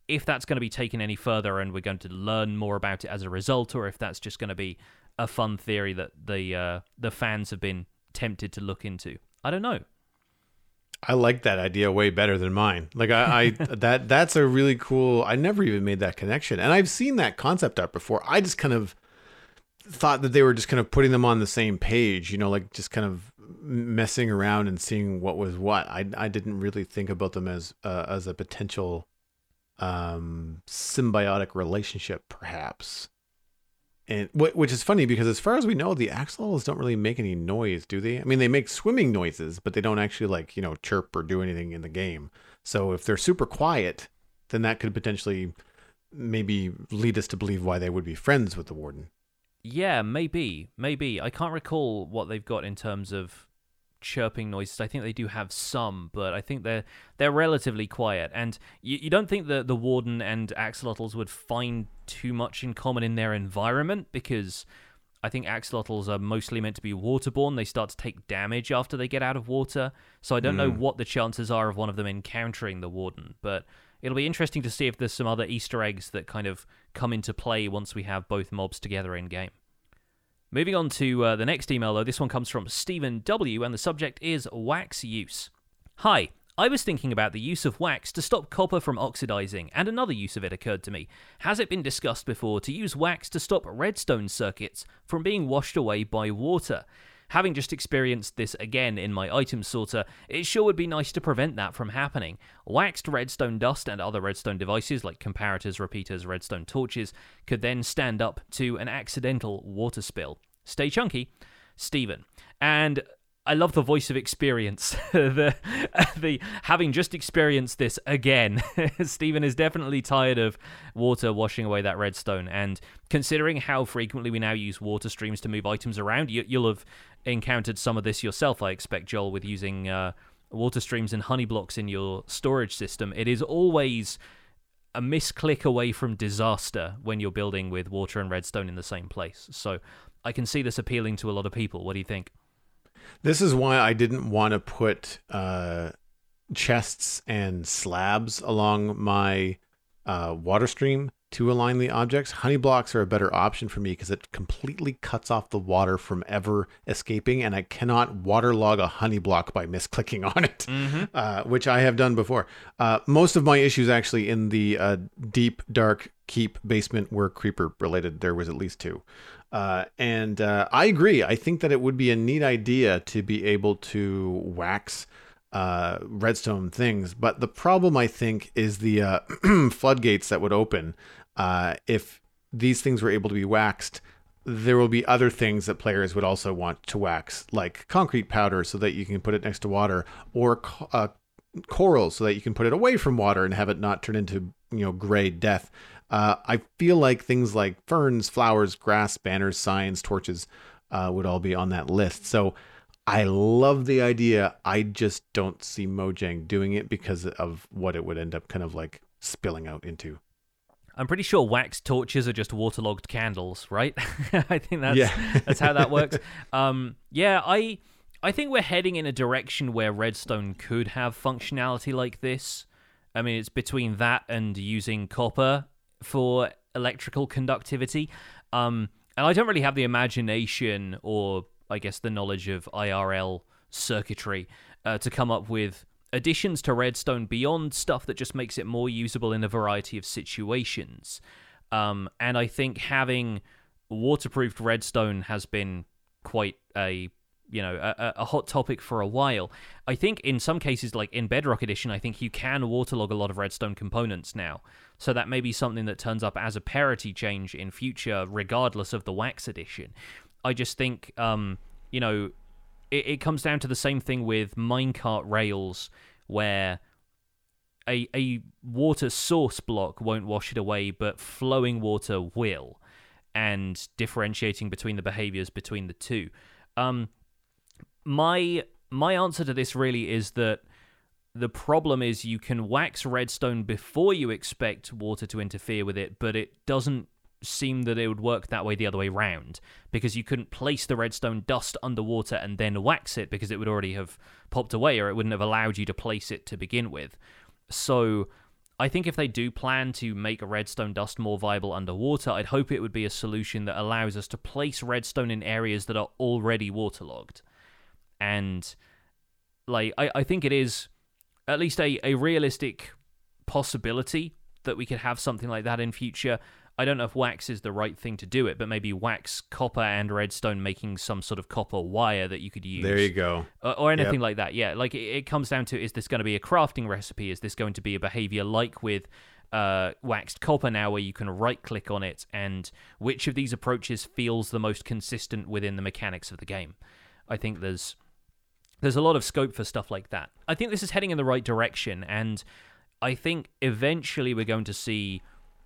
if that's going to be taken any further and we're going to learn more about it as a result, or if that's just going to be a fun theory that the uh, the fans have been tempted to look into. I don't know. I like that idea way better than mine. Like I, I that that's a really cool. I never even made that connection, and I've seen that concept art before. I just kind of thought that they were just kind of putting them on the same page, you know, like just kind of messing around and seeing what was what. I I didn't really think about them as uh, as a potential um, symbiotic relationship, perhaps. And which is funny because as far as we know, the axolotls don't really make any noise, do they? I mean, they make swimming noises, but they don't actually like you know chirp or do anything in the game. So if they're super quiet, then that could potentially maybe lead us to believe why they would be friends with the warden. Yeah, maybe, maybe. I can't recall what they've got in terms of chirping noises. I think they do have some, but I think they're they're relatively quiet. And you, you don't think that the warden and axolotls would find too much in common in their environment because I think axolotls are mostly meant to be waterborne. They start to take damage after they get out of water. So I don't mm. know hmm. what the chances are of one of them encountering the warden, but it'll be interesting to see if there's some other Easter eggs that kind of come into play once we have both mobs together in game. Moving on to uh, the next email, though, this one comes from Stephen W., and the subject is wax use. Hi, I was thinking about the use of wax to stop copper from oxidizing, and another use of it occurred to me. Has it been discussed before to use wax to stop redstone circuits from being washed away by water? Having just experienced this again in my item sorter, it sure would be nice to prevent that from happening. Waxed redstone dust and other redstone devices like comparators, repeaters, redstone torches could then stand up to an accidental water spill. Stay chunky, Stephen. And I love the voice of experience. the the having just experienced this again, Stephen is definitely tired of water washing away that redstone. And considering how frequently we now use water streams to move items around, you, will have encountered some of this yourself. I expect Joel with using uh, water streams and honey blocks in your storage system. It is always a misclick away from disaster when you're building with water and redstone in the same place. So I can see this appealing to a lot of people. What do you think? This is why I didn't want to put uh, chests and slabs along my uh, water stream to align the objects. Honey blocks are a better option for me because it completely cuts off the water from ever escaping, and I cannot waterlog a honey block by misclicking on it, mm-hmm. uh, which I have done before. Uh, most of my issues actually in the uh, deep, dark keep basement were creeper related. There was at least two. Uh, and uh, I agree. I think that it would be a neat idea to be able to wax uh, redstone things. But the problem, I think, is the uh, floodgates that would open uh, if these things were able to be waxed. There will be other things that players would also want to wax, like concrete powder, so that you can put it next to water, or uh, coral, so that you can put it away from water and have it not turn into you know gray death. Uh, I feel like things like ferns, flowers, grass, banners, signs, torches uh, would all be on that list. So I love the idea. I just don't see Mojang doing it because of what it would end up kind of like spilling out into. I'm pretty sure wax torches are just waterlogged candles, right? I think that's yeah. that's how that works. Um, yeah, I I think we're heading in a direction where redstone could have functionality like this. I mean, it's between that and using copper for electrical conductivity. Um, and I don't really have the imagination or, I guess, the knowledge of IRL circuitry uh, to come up with additions to Redstone beyond stuff that just makes it more usable in a variety of situations. Um, and I think having waterproofed Redstone has been quite a you know a, a, hot topic for a while. I think in some cases, like in Bedrock Edition, I think you can waterlog a lot of redstone components now. So that may be something that turns up as a parity change in future, regardless of the Wax Edition. I just think, um, you know, it, it comes down to the same thing with minecart rails, where a a water source block won't wash it away, but flowing water will, and differentiating between the behaviors between the two. Um, my my answer to this really is that the problem is you can wax redstone before you expect water to interfere with it, but it doesn't seem that it would work that way the other way round because you couldn't place the redstone dust underwater and then wax it because it would already have popped away or it wouldn't have allowed you to place it to begin with. So I think if they do plan to make redstone dust more viable underwater, I'd hope it would be a solution that allows us to place redstone in areas that are already waterlogged and like I, I think it is at least a, a realistic possibility that we could have something like that in future. I don't know if wax is the right thing to do it, but maybe wax, copper, and redstone making some sort of copper wire that you could use. There you go. Or, or anything yep. like that. Yeah, like it, it, comes down to is this going to be a crafting recipe? Is this going to be a behavior like with uh, waxed copper now, where you can right click on it? And which of these approaches feels the most consistent within the mechanics of the game? I think there's there's a lot of scope for stuff like that. I think this is heading in the right direction, and I think eventually we're going to see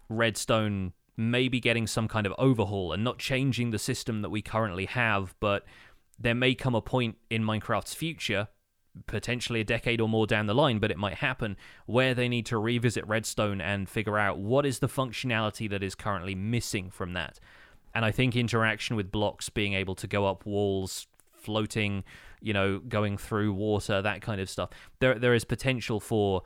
Redstone maybe getting some kind of overhaul and not changing the system that we currently have, but there may come a point in Minecraft's future, potentially a decade or more down the line, but it might happen, where they need to revisit Redstone and figure out what is the functionality that is currently missing from that. And I think interaction with blocks, being able to go up walls, floating, you know, going through water, that kind of stuff, there there is potential for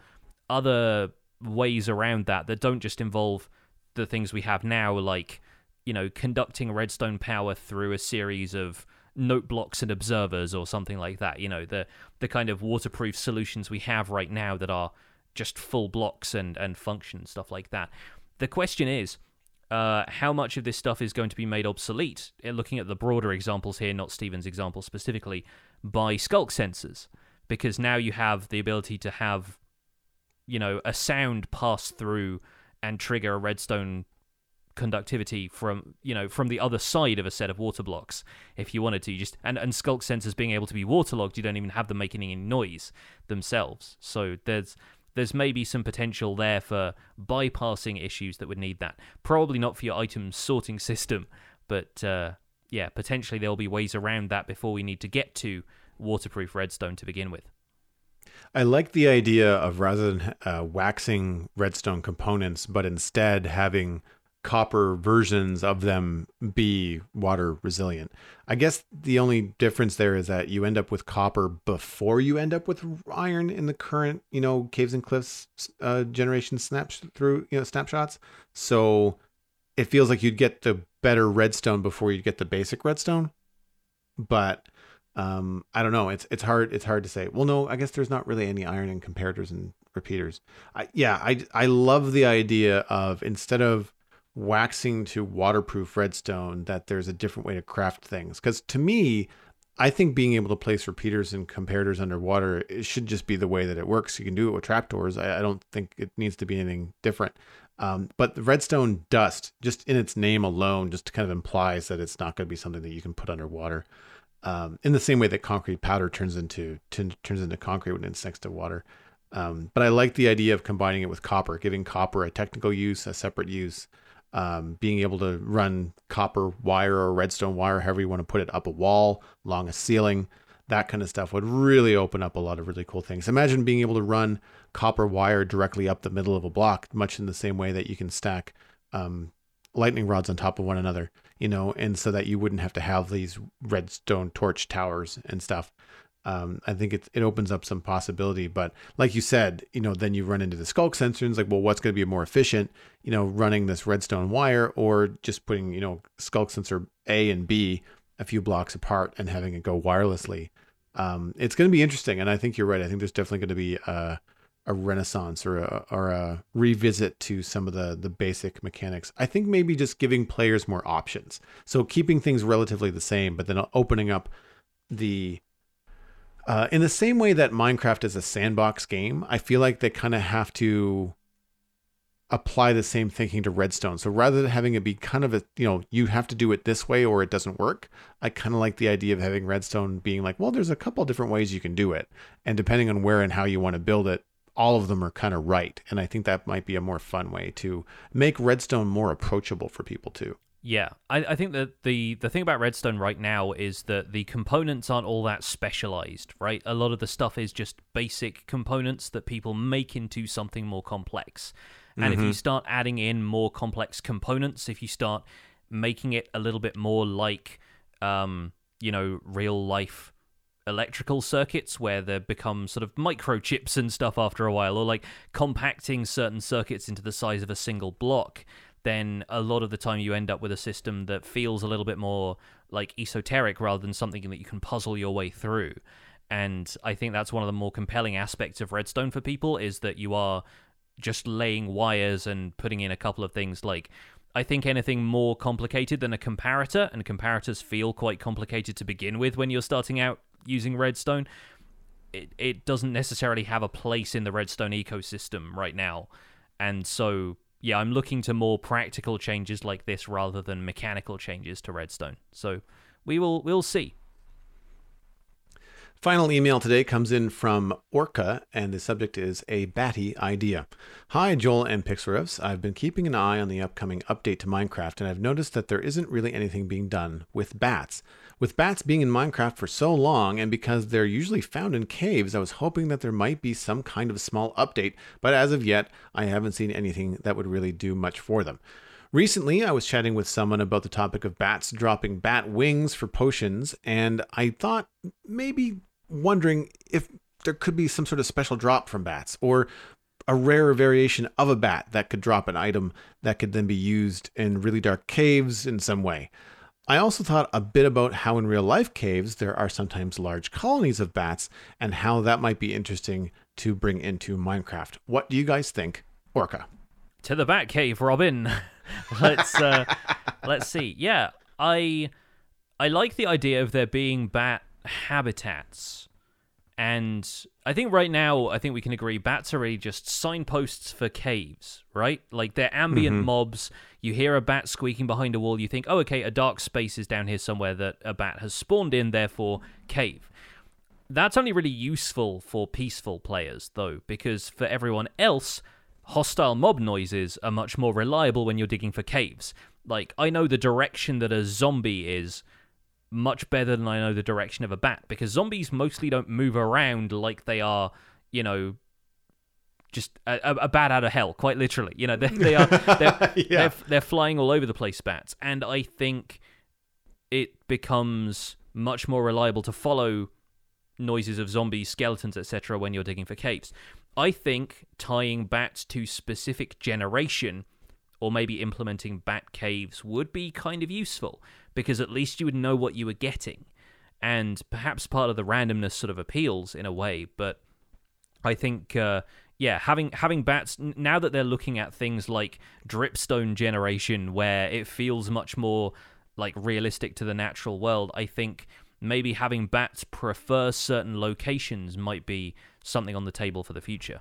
other ways around that that don't just involve the things we have now, like you know, conducting redstone power through a series of note blocks and observers or something like that. You know, the the kind of waterproof solutions we have right now that are just full blocks and and function stuff like that. The question is, uh, how much of this stuff is going to be made obsolete? Uh, looking at the broader examples here, not Steven's example specifically, by sculk sensors, because now you have the ability to have, you know, a sound pass through and trigger a redstone conductivity from you know from the other side of a set of water blocks if you wanted to. You just and and sculk sensors being able to be waterlogged you don't even have them making any noise themselves. So there's there's maybe some potential there for bypassing issues that would need that. Probably not for your item sorting system but uh, yeah potentially there'll be ways around that before we need to get to waterproof redstone to begin with I like the idea of rather than uh, waxing redstone components, but instead having copper versions of them be water resilient. I guess the only difference there is that you end up with copper before you end up with iron in the current, you know, caves and cliffs uh, generation snaps through, you know, snapshots. So it feels like you'd get the better redstone before you get the basic redstone. But um, I don't know. It's it's hard it's hard to say. Well, no, I guess there's not really any iron in comparators and repeaters. I, yeah, I I love the idea of instead of waxing to waterproof redstone that there's a different way to craft things. Because to me, I think being able to place repeaters and comparators underwater it should just be the way that it works. You can do it with trapdoors. I, I don't think it needs to be anything different. Um, but the redstone dust, just in its name alone, just kind of implies that it's not going to be something that you can put underwater. Um, in the same way that concrete powder turns into t- turns into concrete when it's next to water. Um, but I like the idea of combining it with copper, giving copper a technical use, a separate use, um, being able to run copper wire or redstone wire, however you want to put it, up a wall, along a ceiling, that kind of stuff would really open up a lot of really cool things. Imagine being able to run copper wire directly up the middle of a block, much in the same way that you can stack um, lightning rods on top of one another, you know, and so that you wouldn't have to have these redstone torch towers and stuff um, I think it, it opens up some possibility. But like you said, you know, then you run into the sculk sensor and it's like, well, what's going to be more efficient, you know, running this redstone wire or just putting, you know, sculk sensor A and B a few blocks apart and having it go wirelessly. Um, it's going to be interesting. And I think you're right. I think there's definitely going to be a, a renaissance or a, or a revisit to some of the, the basic mechanics. I think maybe just giving players more options. So keeping things relatively the same, but then opening up the uh, in the same way that Minecraft is a sandbox game, I feel like they kind of have to apply the same thinking to Redstone. So rather than having it be kind of a, you know, you have to do it this way or it doesn't work, I kind of like the idea of having Redstone being like, well, there's a couple different ways you can do it. And depending on where and how you want to build it, all of them are kind of right. And I think that might be a more fun way to make Redstone more approachable for people too. Yeah, I, I think that the the thing about Redstone right now is that the components aren't all that specialized, right? A lot of the stuff is just basic components that people make into something more complex. And mm-hmm. if you mm-hmm. start adding in more complex components, if you start making it a little bit more like, um, you know, real life electrical circuits where they become sort of microchips and stuff after a while, or like compacting certain circuits into the size of a single block, then a lot of the time you end up with a system that feels a little bit more like esoteric rather than something that you can puzzle your way through. And I think that's one of the more compelling aspects of Redstone for people is that you are just laying wires and putting in a couple of things like I think anything more complicated than a comparator, and comparators feel quite complicated to begin with when you're starting out using Redstone. It it doesn't necessarily have a place in the Redstone ecosystem right now. And so yeah, I'm looking to more practical changes like this rather than mechanical changes to Redstone. So we will we'll see. Final email today comes in from Orca, and the subject is a batty idea. Hi, Joel and Pixlriffs. I've been keeping an eye on the upcoming update to Minecraft, and I've noticed that there isn't really anything being done with bats. With bats being in Minecraft for so long, and because they're usually found in caves, I was hoping that there might be some kind of small update, but as of yet, I haven't seen anything that would really do much for them. Recently, I was chatting with someone about the topic of bats dropping bat wings for potions, and I thought maybe wondering if there could be some sort of special drop from bats or a rare variation of a bat that could drop an item that could then be used in really dark caves in some way. I also thought a bit about how in real life caves there are sometimes large colonies of bats and how that might be interesting to bring into Minecraft. What do you guys think, Orca? To the bat cave, Robin. let's uh, let's see. Yeah, I I like the idea of there being bat habitats. And I think right now, I think we can agree bats are really just signposts for caves, right? Like they're ambient mm-hmm. mobs. You hear a bat squeaking behind a wall, you think, oh, okay, a dark space is down here somewhere that a bat has spawned in, therefore, cave. That's only really useful for peaceful players, though, because for everyone else, hostile mob noises are much more reliable when you're digging for caves. Like, I know the direction that a zombie is much better than I know the direction of a bat because zombies mostly don't move around like they are, you know, just a, a bat out of hell, quite literally. You know, they, they are they're, yeah. they're, they're flying all over the place, bats, and I think it becomes much more reliable to follow noises of zombies, skeletons, etc. when you're digging for caves. I think tying bats to specific generation or maybe implementing bat caves would be kind of useful because at least you would know what you were getting. And perhaps part of the randomness sort of appeals in a way, but I think uh, yeah, having having bats now that they're looking at things like dripstone generation where it feels much more like realistic to the natural world, I think maybe having bats prefer certain locations might be something on the table for the future.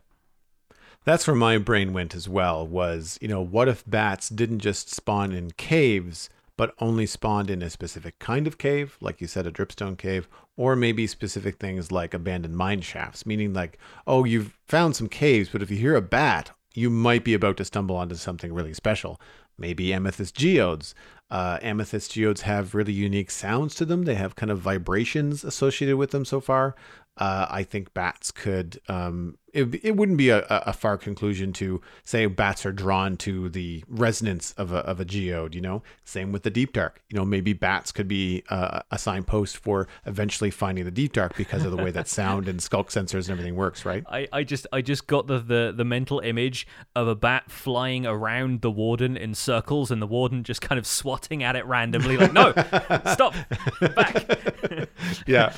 That's where my brain went as well was, you know, what if bats didn't just spawn in caves, but only spawned in a specific kind of cave, like you said, a dripstone cave, or maybe specific things like abandoned mine shafts, meaning like, oh, you've found some caves, but if you hear a bat, you might be about to stumble onto something really special. Maybe amethyst geodes. Uh, amethyst geodes have really unique sounds to them. They have kind of vibrations associated with them so far uh, I think bats could. Um, it, it wouldn't be a, a far conclusion to say bats are drawn to the resonance of a, of a geode. You know, same with the deep dark. You know, maybe bats could be uh, a signpost for eventually finding the deep dark because of the way that sound and sculk sensors and everything works. Right. I, I just I just got the, the the mental image of a bat flying around the warden in circles and the warden just kind of swatting at it randomly, like, no, stop, back. yeah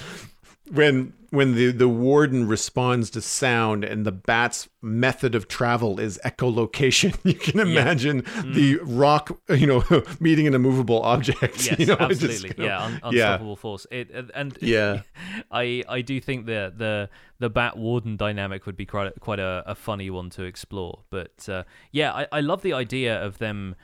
when when the the warden responds to sound and the bat's method of travel is echolocation you can imagine yeah. mm. the rock you know meeting an immovable object yes you know, absolutely just, yeah un- unstoppable yeah. force it and yeah i i do think the the the bat warden dynamic would be quite a, quite a, a funny one to explore but uh, yeah I, I love the idea of them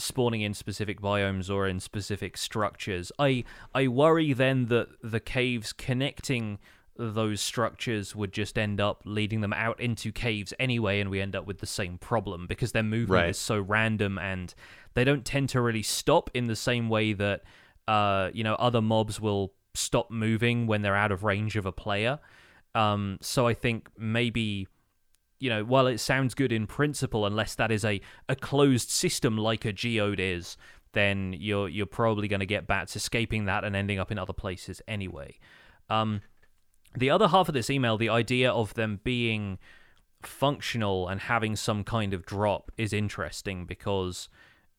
spawning in specific biomes or in specific structures. I I worry then that the caves connecting those structures would just end up leading them out into caves anyway, and we end up with the same problem because their movement right. is so random and they don't tend to really stop in the same way that uh, you know other mobs will stop moving when they're out of range of a player. Um, so I think maybe you know, while it sounds good in principle, unless that is a, a closed system like a geode is, then you're you're probably going to get bats escaping that and ending up in other places anyway. Um, the other half of this email, the idea of them being functional and having some kind of drop is interesting because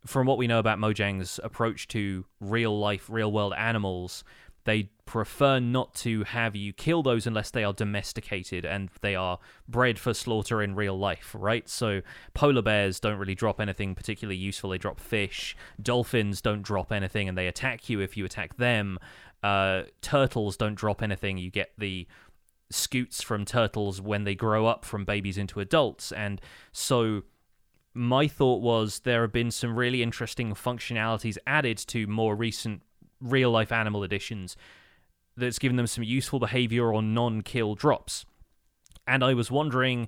from what we know about Mojang's approach to real life, real world animals, they prefer not to have you kill those unless they are domesticated and they are bred for slaughter in real life, right? So polar bears don't really drop anything particularly useful. They drop fish. Dolphins don't drop anything and they attack you if you attack them. Uh, turtles don't drop anything. You get the scutes from turtles when they grow up from babies into adults. And so my thought was there have been some really interesting functionalities added to more recent real life animal editions that's given them some useful behavior or non-kill drops. And I was wondering,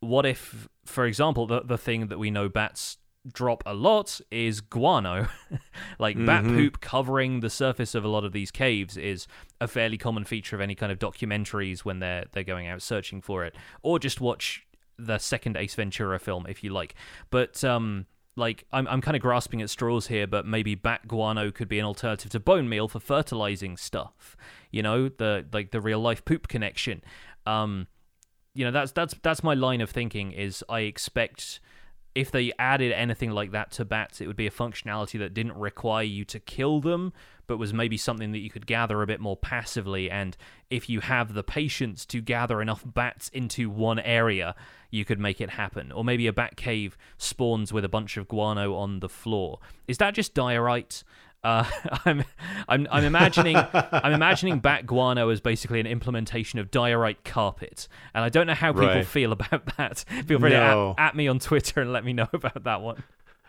what if, for example, the the thing that we know bats drop a lot is guano. like mm-hmm. bat poop covering the surface of a lot of these caves is a fairly common feature of any kind of documentaries when they're they're going out searching for it, or just watch the second Ace Ventura film if you like. But um, like I'm I'm kind of grasping at straws here, but maybe bat guano could be an alternative to bone meal for fertilizing stuff. You know, the like the real life poop connection. Um, you know, that's that's that's my line of thinking. Is I expect if they added anything like that to bats, it would be a functionality that didn't require you to kill them, but was maybe something that you could gather a bit more passively. And if you have the patience to gather enough bats into one area, you could make it happen. Or maybe a bat cave spawns with a bunch of guano on the floor. Is that just diorite? Uh, I'm, I'm, I'm imagining, I'm imagining bat guano as basically an implementation of diorite carpet, and I don't know how people right. feel about that. Feel free no. to at, at me on Twitter and let me know about that one.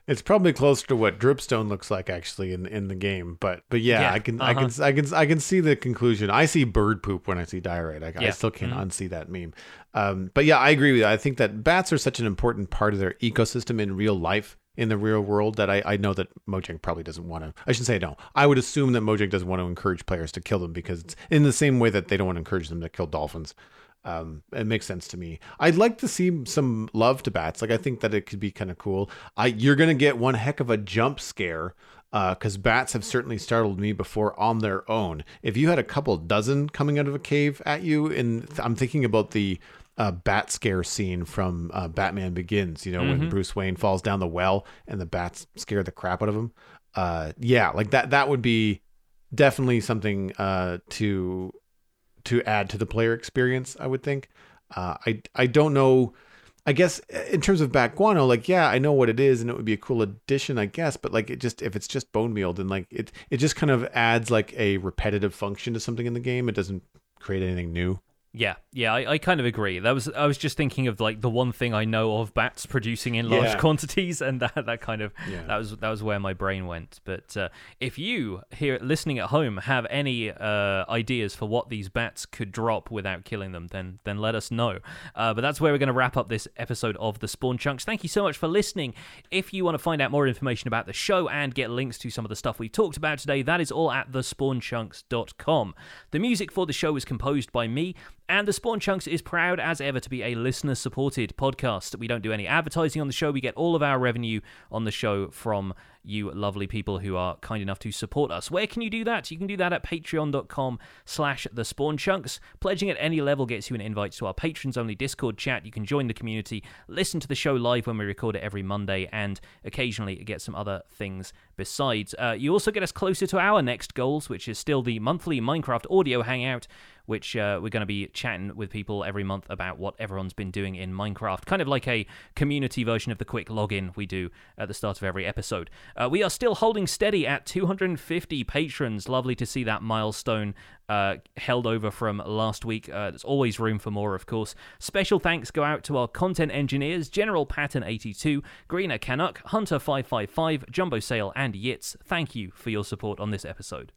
It's probably closer to what dripstone looks like actually in in the game, but but yeah, yeah I can uh-huh. I can I can I can see the conclusion. I see bird poop when I see diorite. I, yeah. I still can't mm-hmm. unsee that meme. Um, but yeah, I agree with you. I think that bats are such an important part of their ecosystem in real life in the real world that I, I know that Mojang probably doesn't want to. I should say no. I would assume that Mojang doesn't want to encourage players to kill them because it's in the same way that they don't want to encourage them to kill dolphins. Um, it makes sense to me. I'd like to see some love to bats. Like I think that it could be kind of cool. I you're gonna get one heck of a jump scare because uh, bats have certainly startled me before on their own. If you had a couple dozen coming out of a cave at you, and I'm thinking about the uh, bat scare scene from uh, Batman Begins. You know, mm-hmm. when Bruce Wayne falls down the well and the bats scare the crap out of him. Uh, yeah, like that. That would be definitely something uh, to to add to the player experience. I would think. Uh, I I don't know. I guess in terms of back guano, like yeah, I know what it is, and it would be a cool addition, I guess. But like it just if it's just bone meal, then like it it just kind of adds like a repetitive function to something in the game. It doesn't create anything new. Yeah, yeah, I, I kind of agree. That was I was just thinking of like the one thing I know of bats producing in large yeah. quantities, and that, that kind of yeah. that was that was where my brain went. But uh, if you here listening at home have any uh, ideas for what these bats could drop without killing them, then then let us know. Uh, but that's where we're going to wrap up this episode of the Spawn Chunks. Thank you so much for listening. If you want to find out more information about the show and get links to some of the stuff we talked about today, that is all at thespawnchunks.com. The music for the show is composed by me. And the Spawn Chunks is proud as ever to be a listener supported podcast. We don't do any advertising on the show. We get all of our revenue on the show from you lovely people who are kind enough to support us. Where can you do that? You can do that at patreon.com slash the spawn chunks. Pledging at any level gets you an invite to our patrons only Discord chat. You can join the community, listen to the show live when we record it every Monday, and occasionally get some other things besides. Uh, you also get us closer to our next goals, which is still the monthly Minecraft audio hangout, which uh, we're going to be chatting with people every month about what everyone's been doing in Minecraft, kind of like a community version of the quick login we do at the start of every episode. Uh, we are still holding steady at 250 patrons. Lovely to see that milestone uh, held over from last week. Uh, there's always room for more, of course. Special thanks go out to our content engineers, General Patton82, Greener Canuck, Hunter555, Jumbo Sale, and Yitz. Thank you for your support on this episode.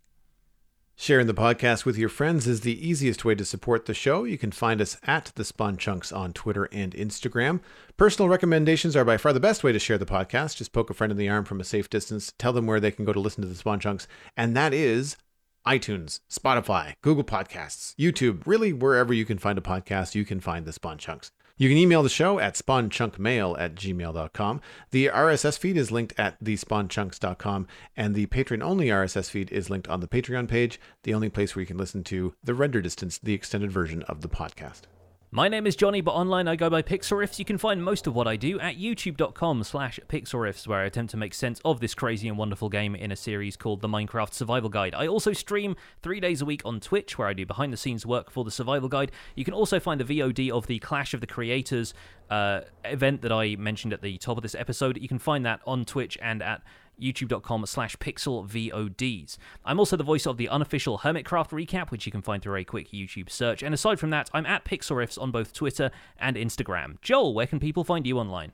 Sharing the podcast with your friends is the easiest way to support the show. You can find us at the Spawn Chunks on Twitter and Instagram. Personal recommendations are by far the best way to share the podcast. Just poke a friend in the arm from a safe distance, tell them where they can go to listen to the Spawn Chunks, and that is iTunes, Spotify, Google Podcasts, YouTube, really wherever you can find a podcast, you can find the Spawn Chunks. You can email the show at spawnchunkmail at gmail.com. The RSS feed is linked at thespawnchunks.com, and the Patreon only RSS feed is linked on the Patreon page, the only place where you can listen to the render distance, the extended version of the podcast. My name is Jonny, but online I go by Pixlriffs. You can find most of what I do at youtube.com slash pixlriffs, where I attempt to make sense of this crazy and wonderful game in a series called The Minecraft Survival Guide. I also stream three days a week on Twitch, where I do behind the scenes work for the Survival Guide. You can also find the VOD of the Clash of the Creators uh, event that I mentioned at the top of this episode. You can find that on Twitch and at youtube.com slash pixlvods. I'm also the voice of the unofficial Hermitcraft recap, which you can find through a quick YouTube search. And aside from that, I'm at Pixlriffs on both Twitter and Instagram. Joel, where can people find you online?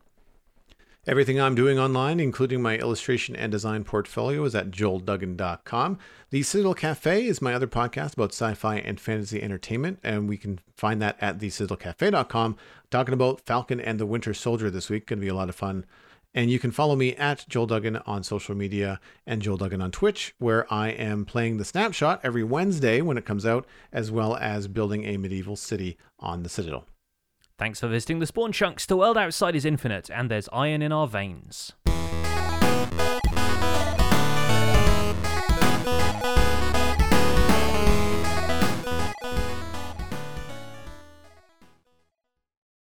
Everything I'm doing online, including my illustration and design portfolio, is at joelduggan.com. The Citadel Cafe is my other podcast about sci fi and fantasy entertainment, and we can find that at thecitadelcafe.com. Talking about Falcon and the Winter Soldier this week. Going to be a lot of fun. And you can follow me at Joel Duggan on social media and Joel Duggan on Twitch, where I am playing the snapshot every Wednesday when it comes out, as well as building a medieval city on the Citadel. Thanks for visiting the Spawn Chunks. The world outside is infinite, and there's iron in our veins.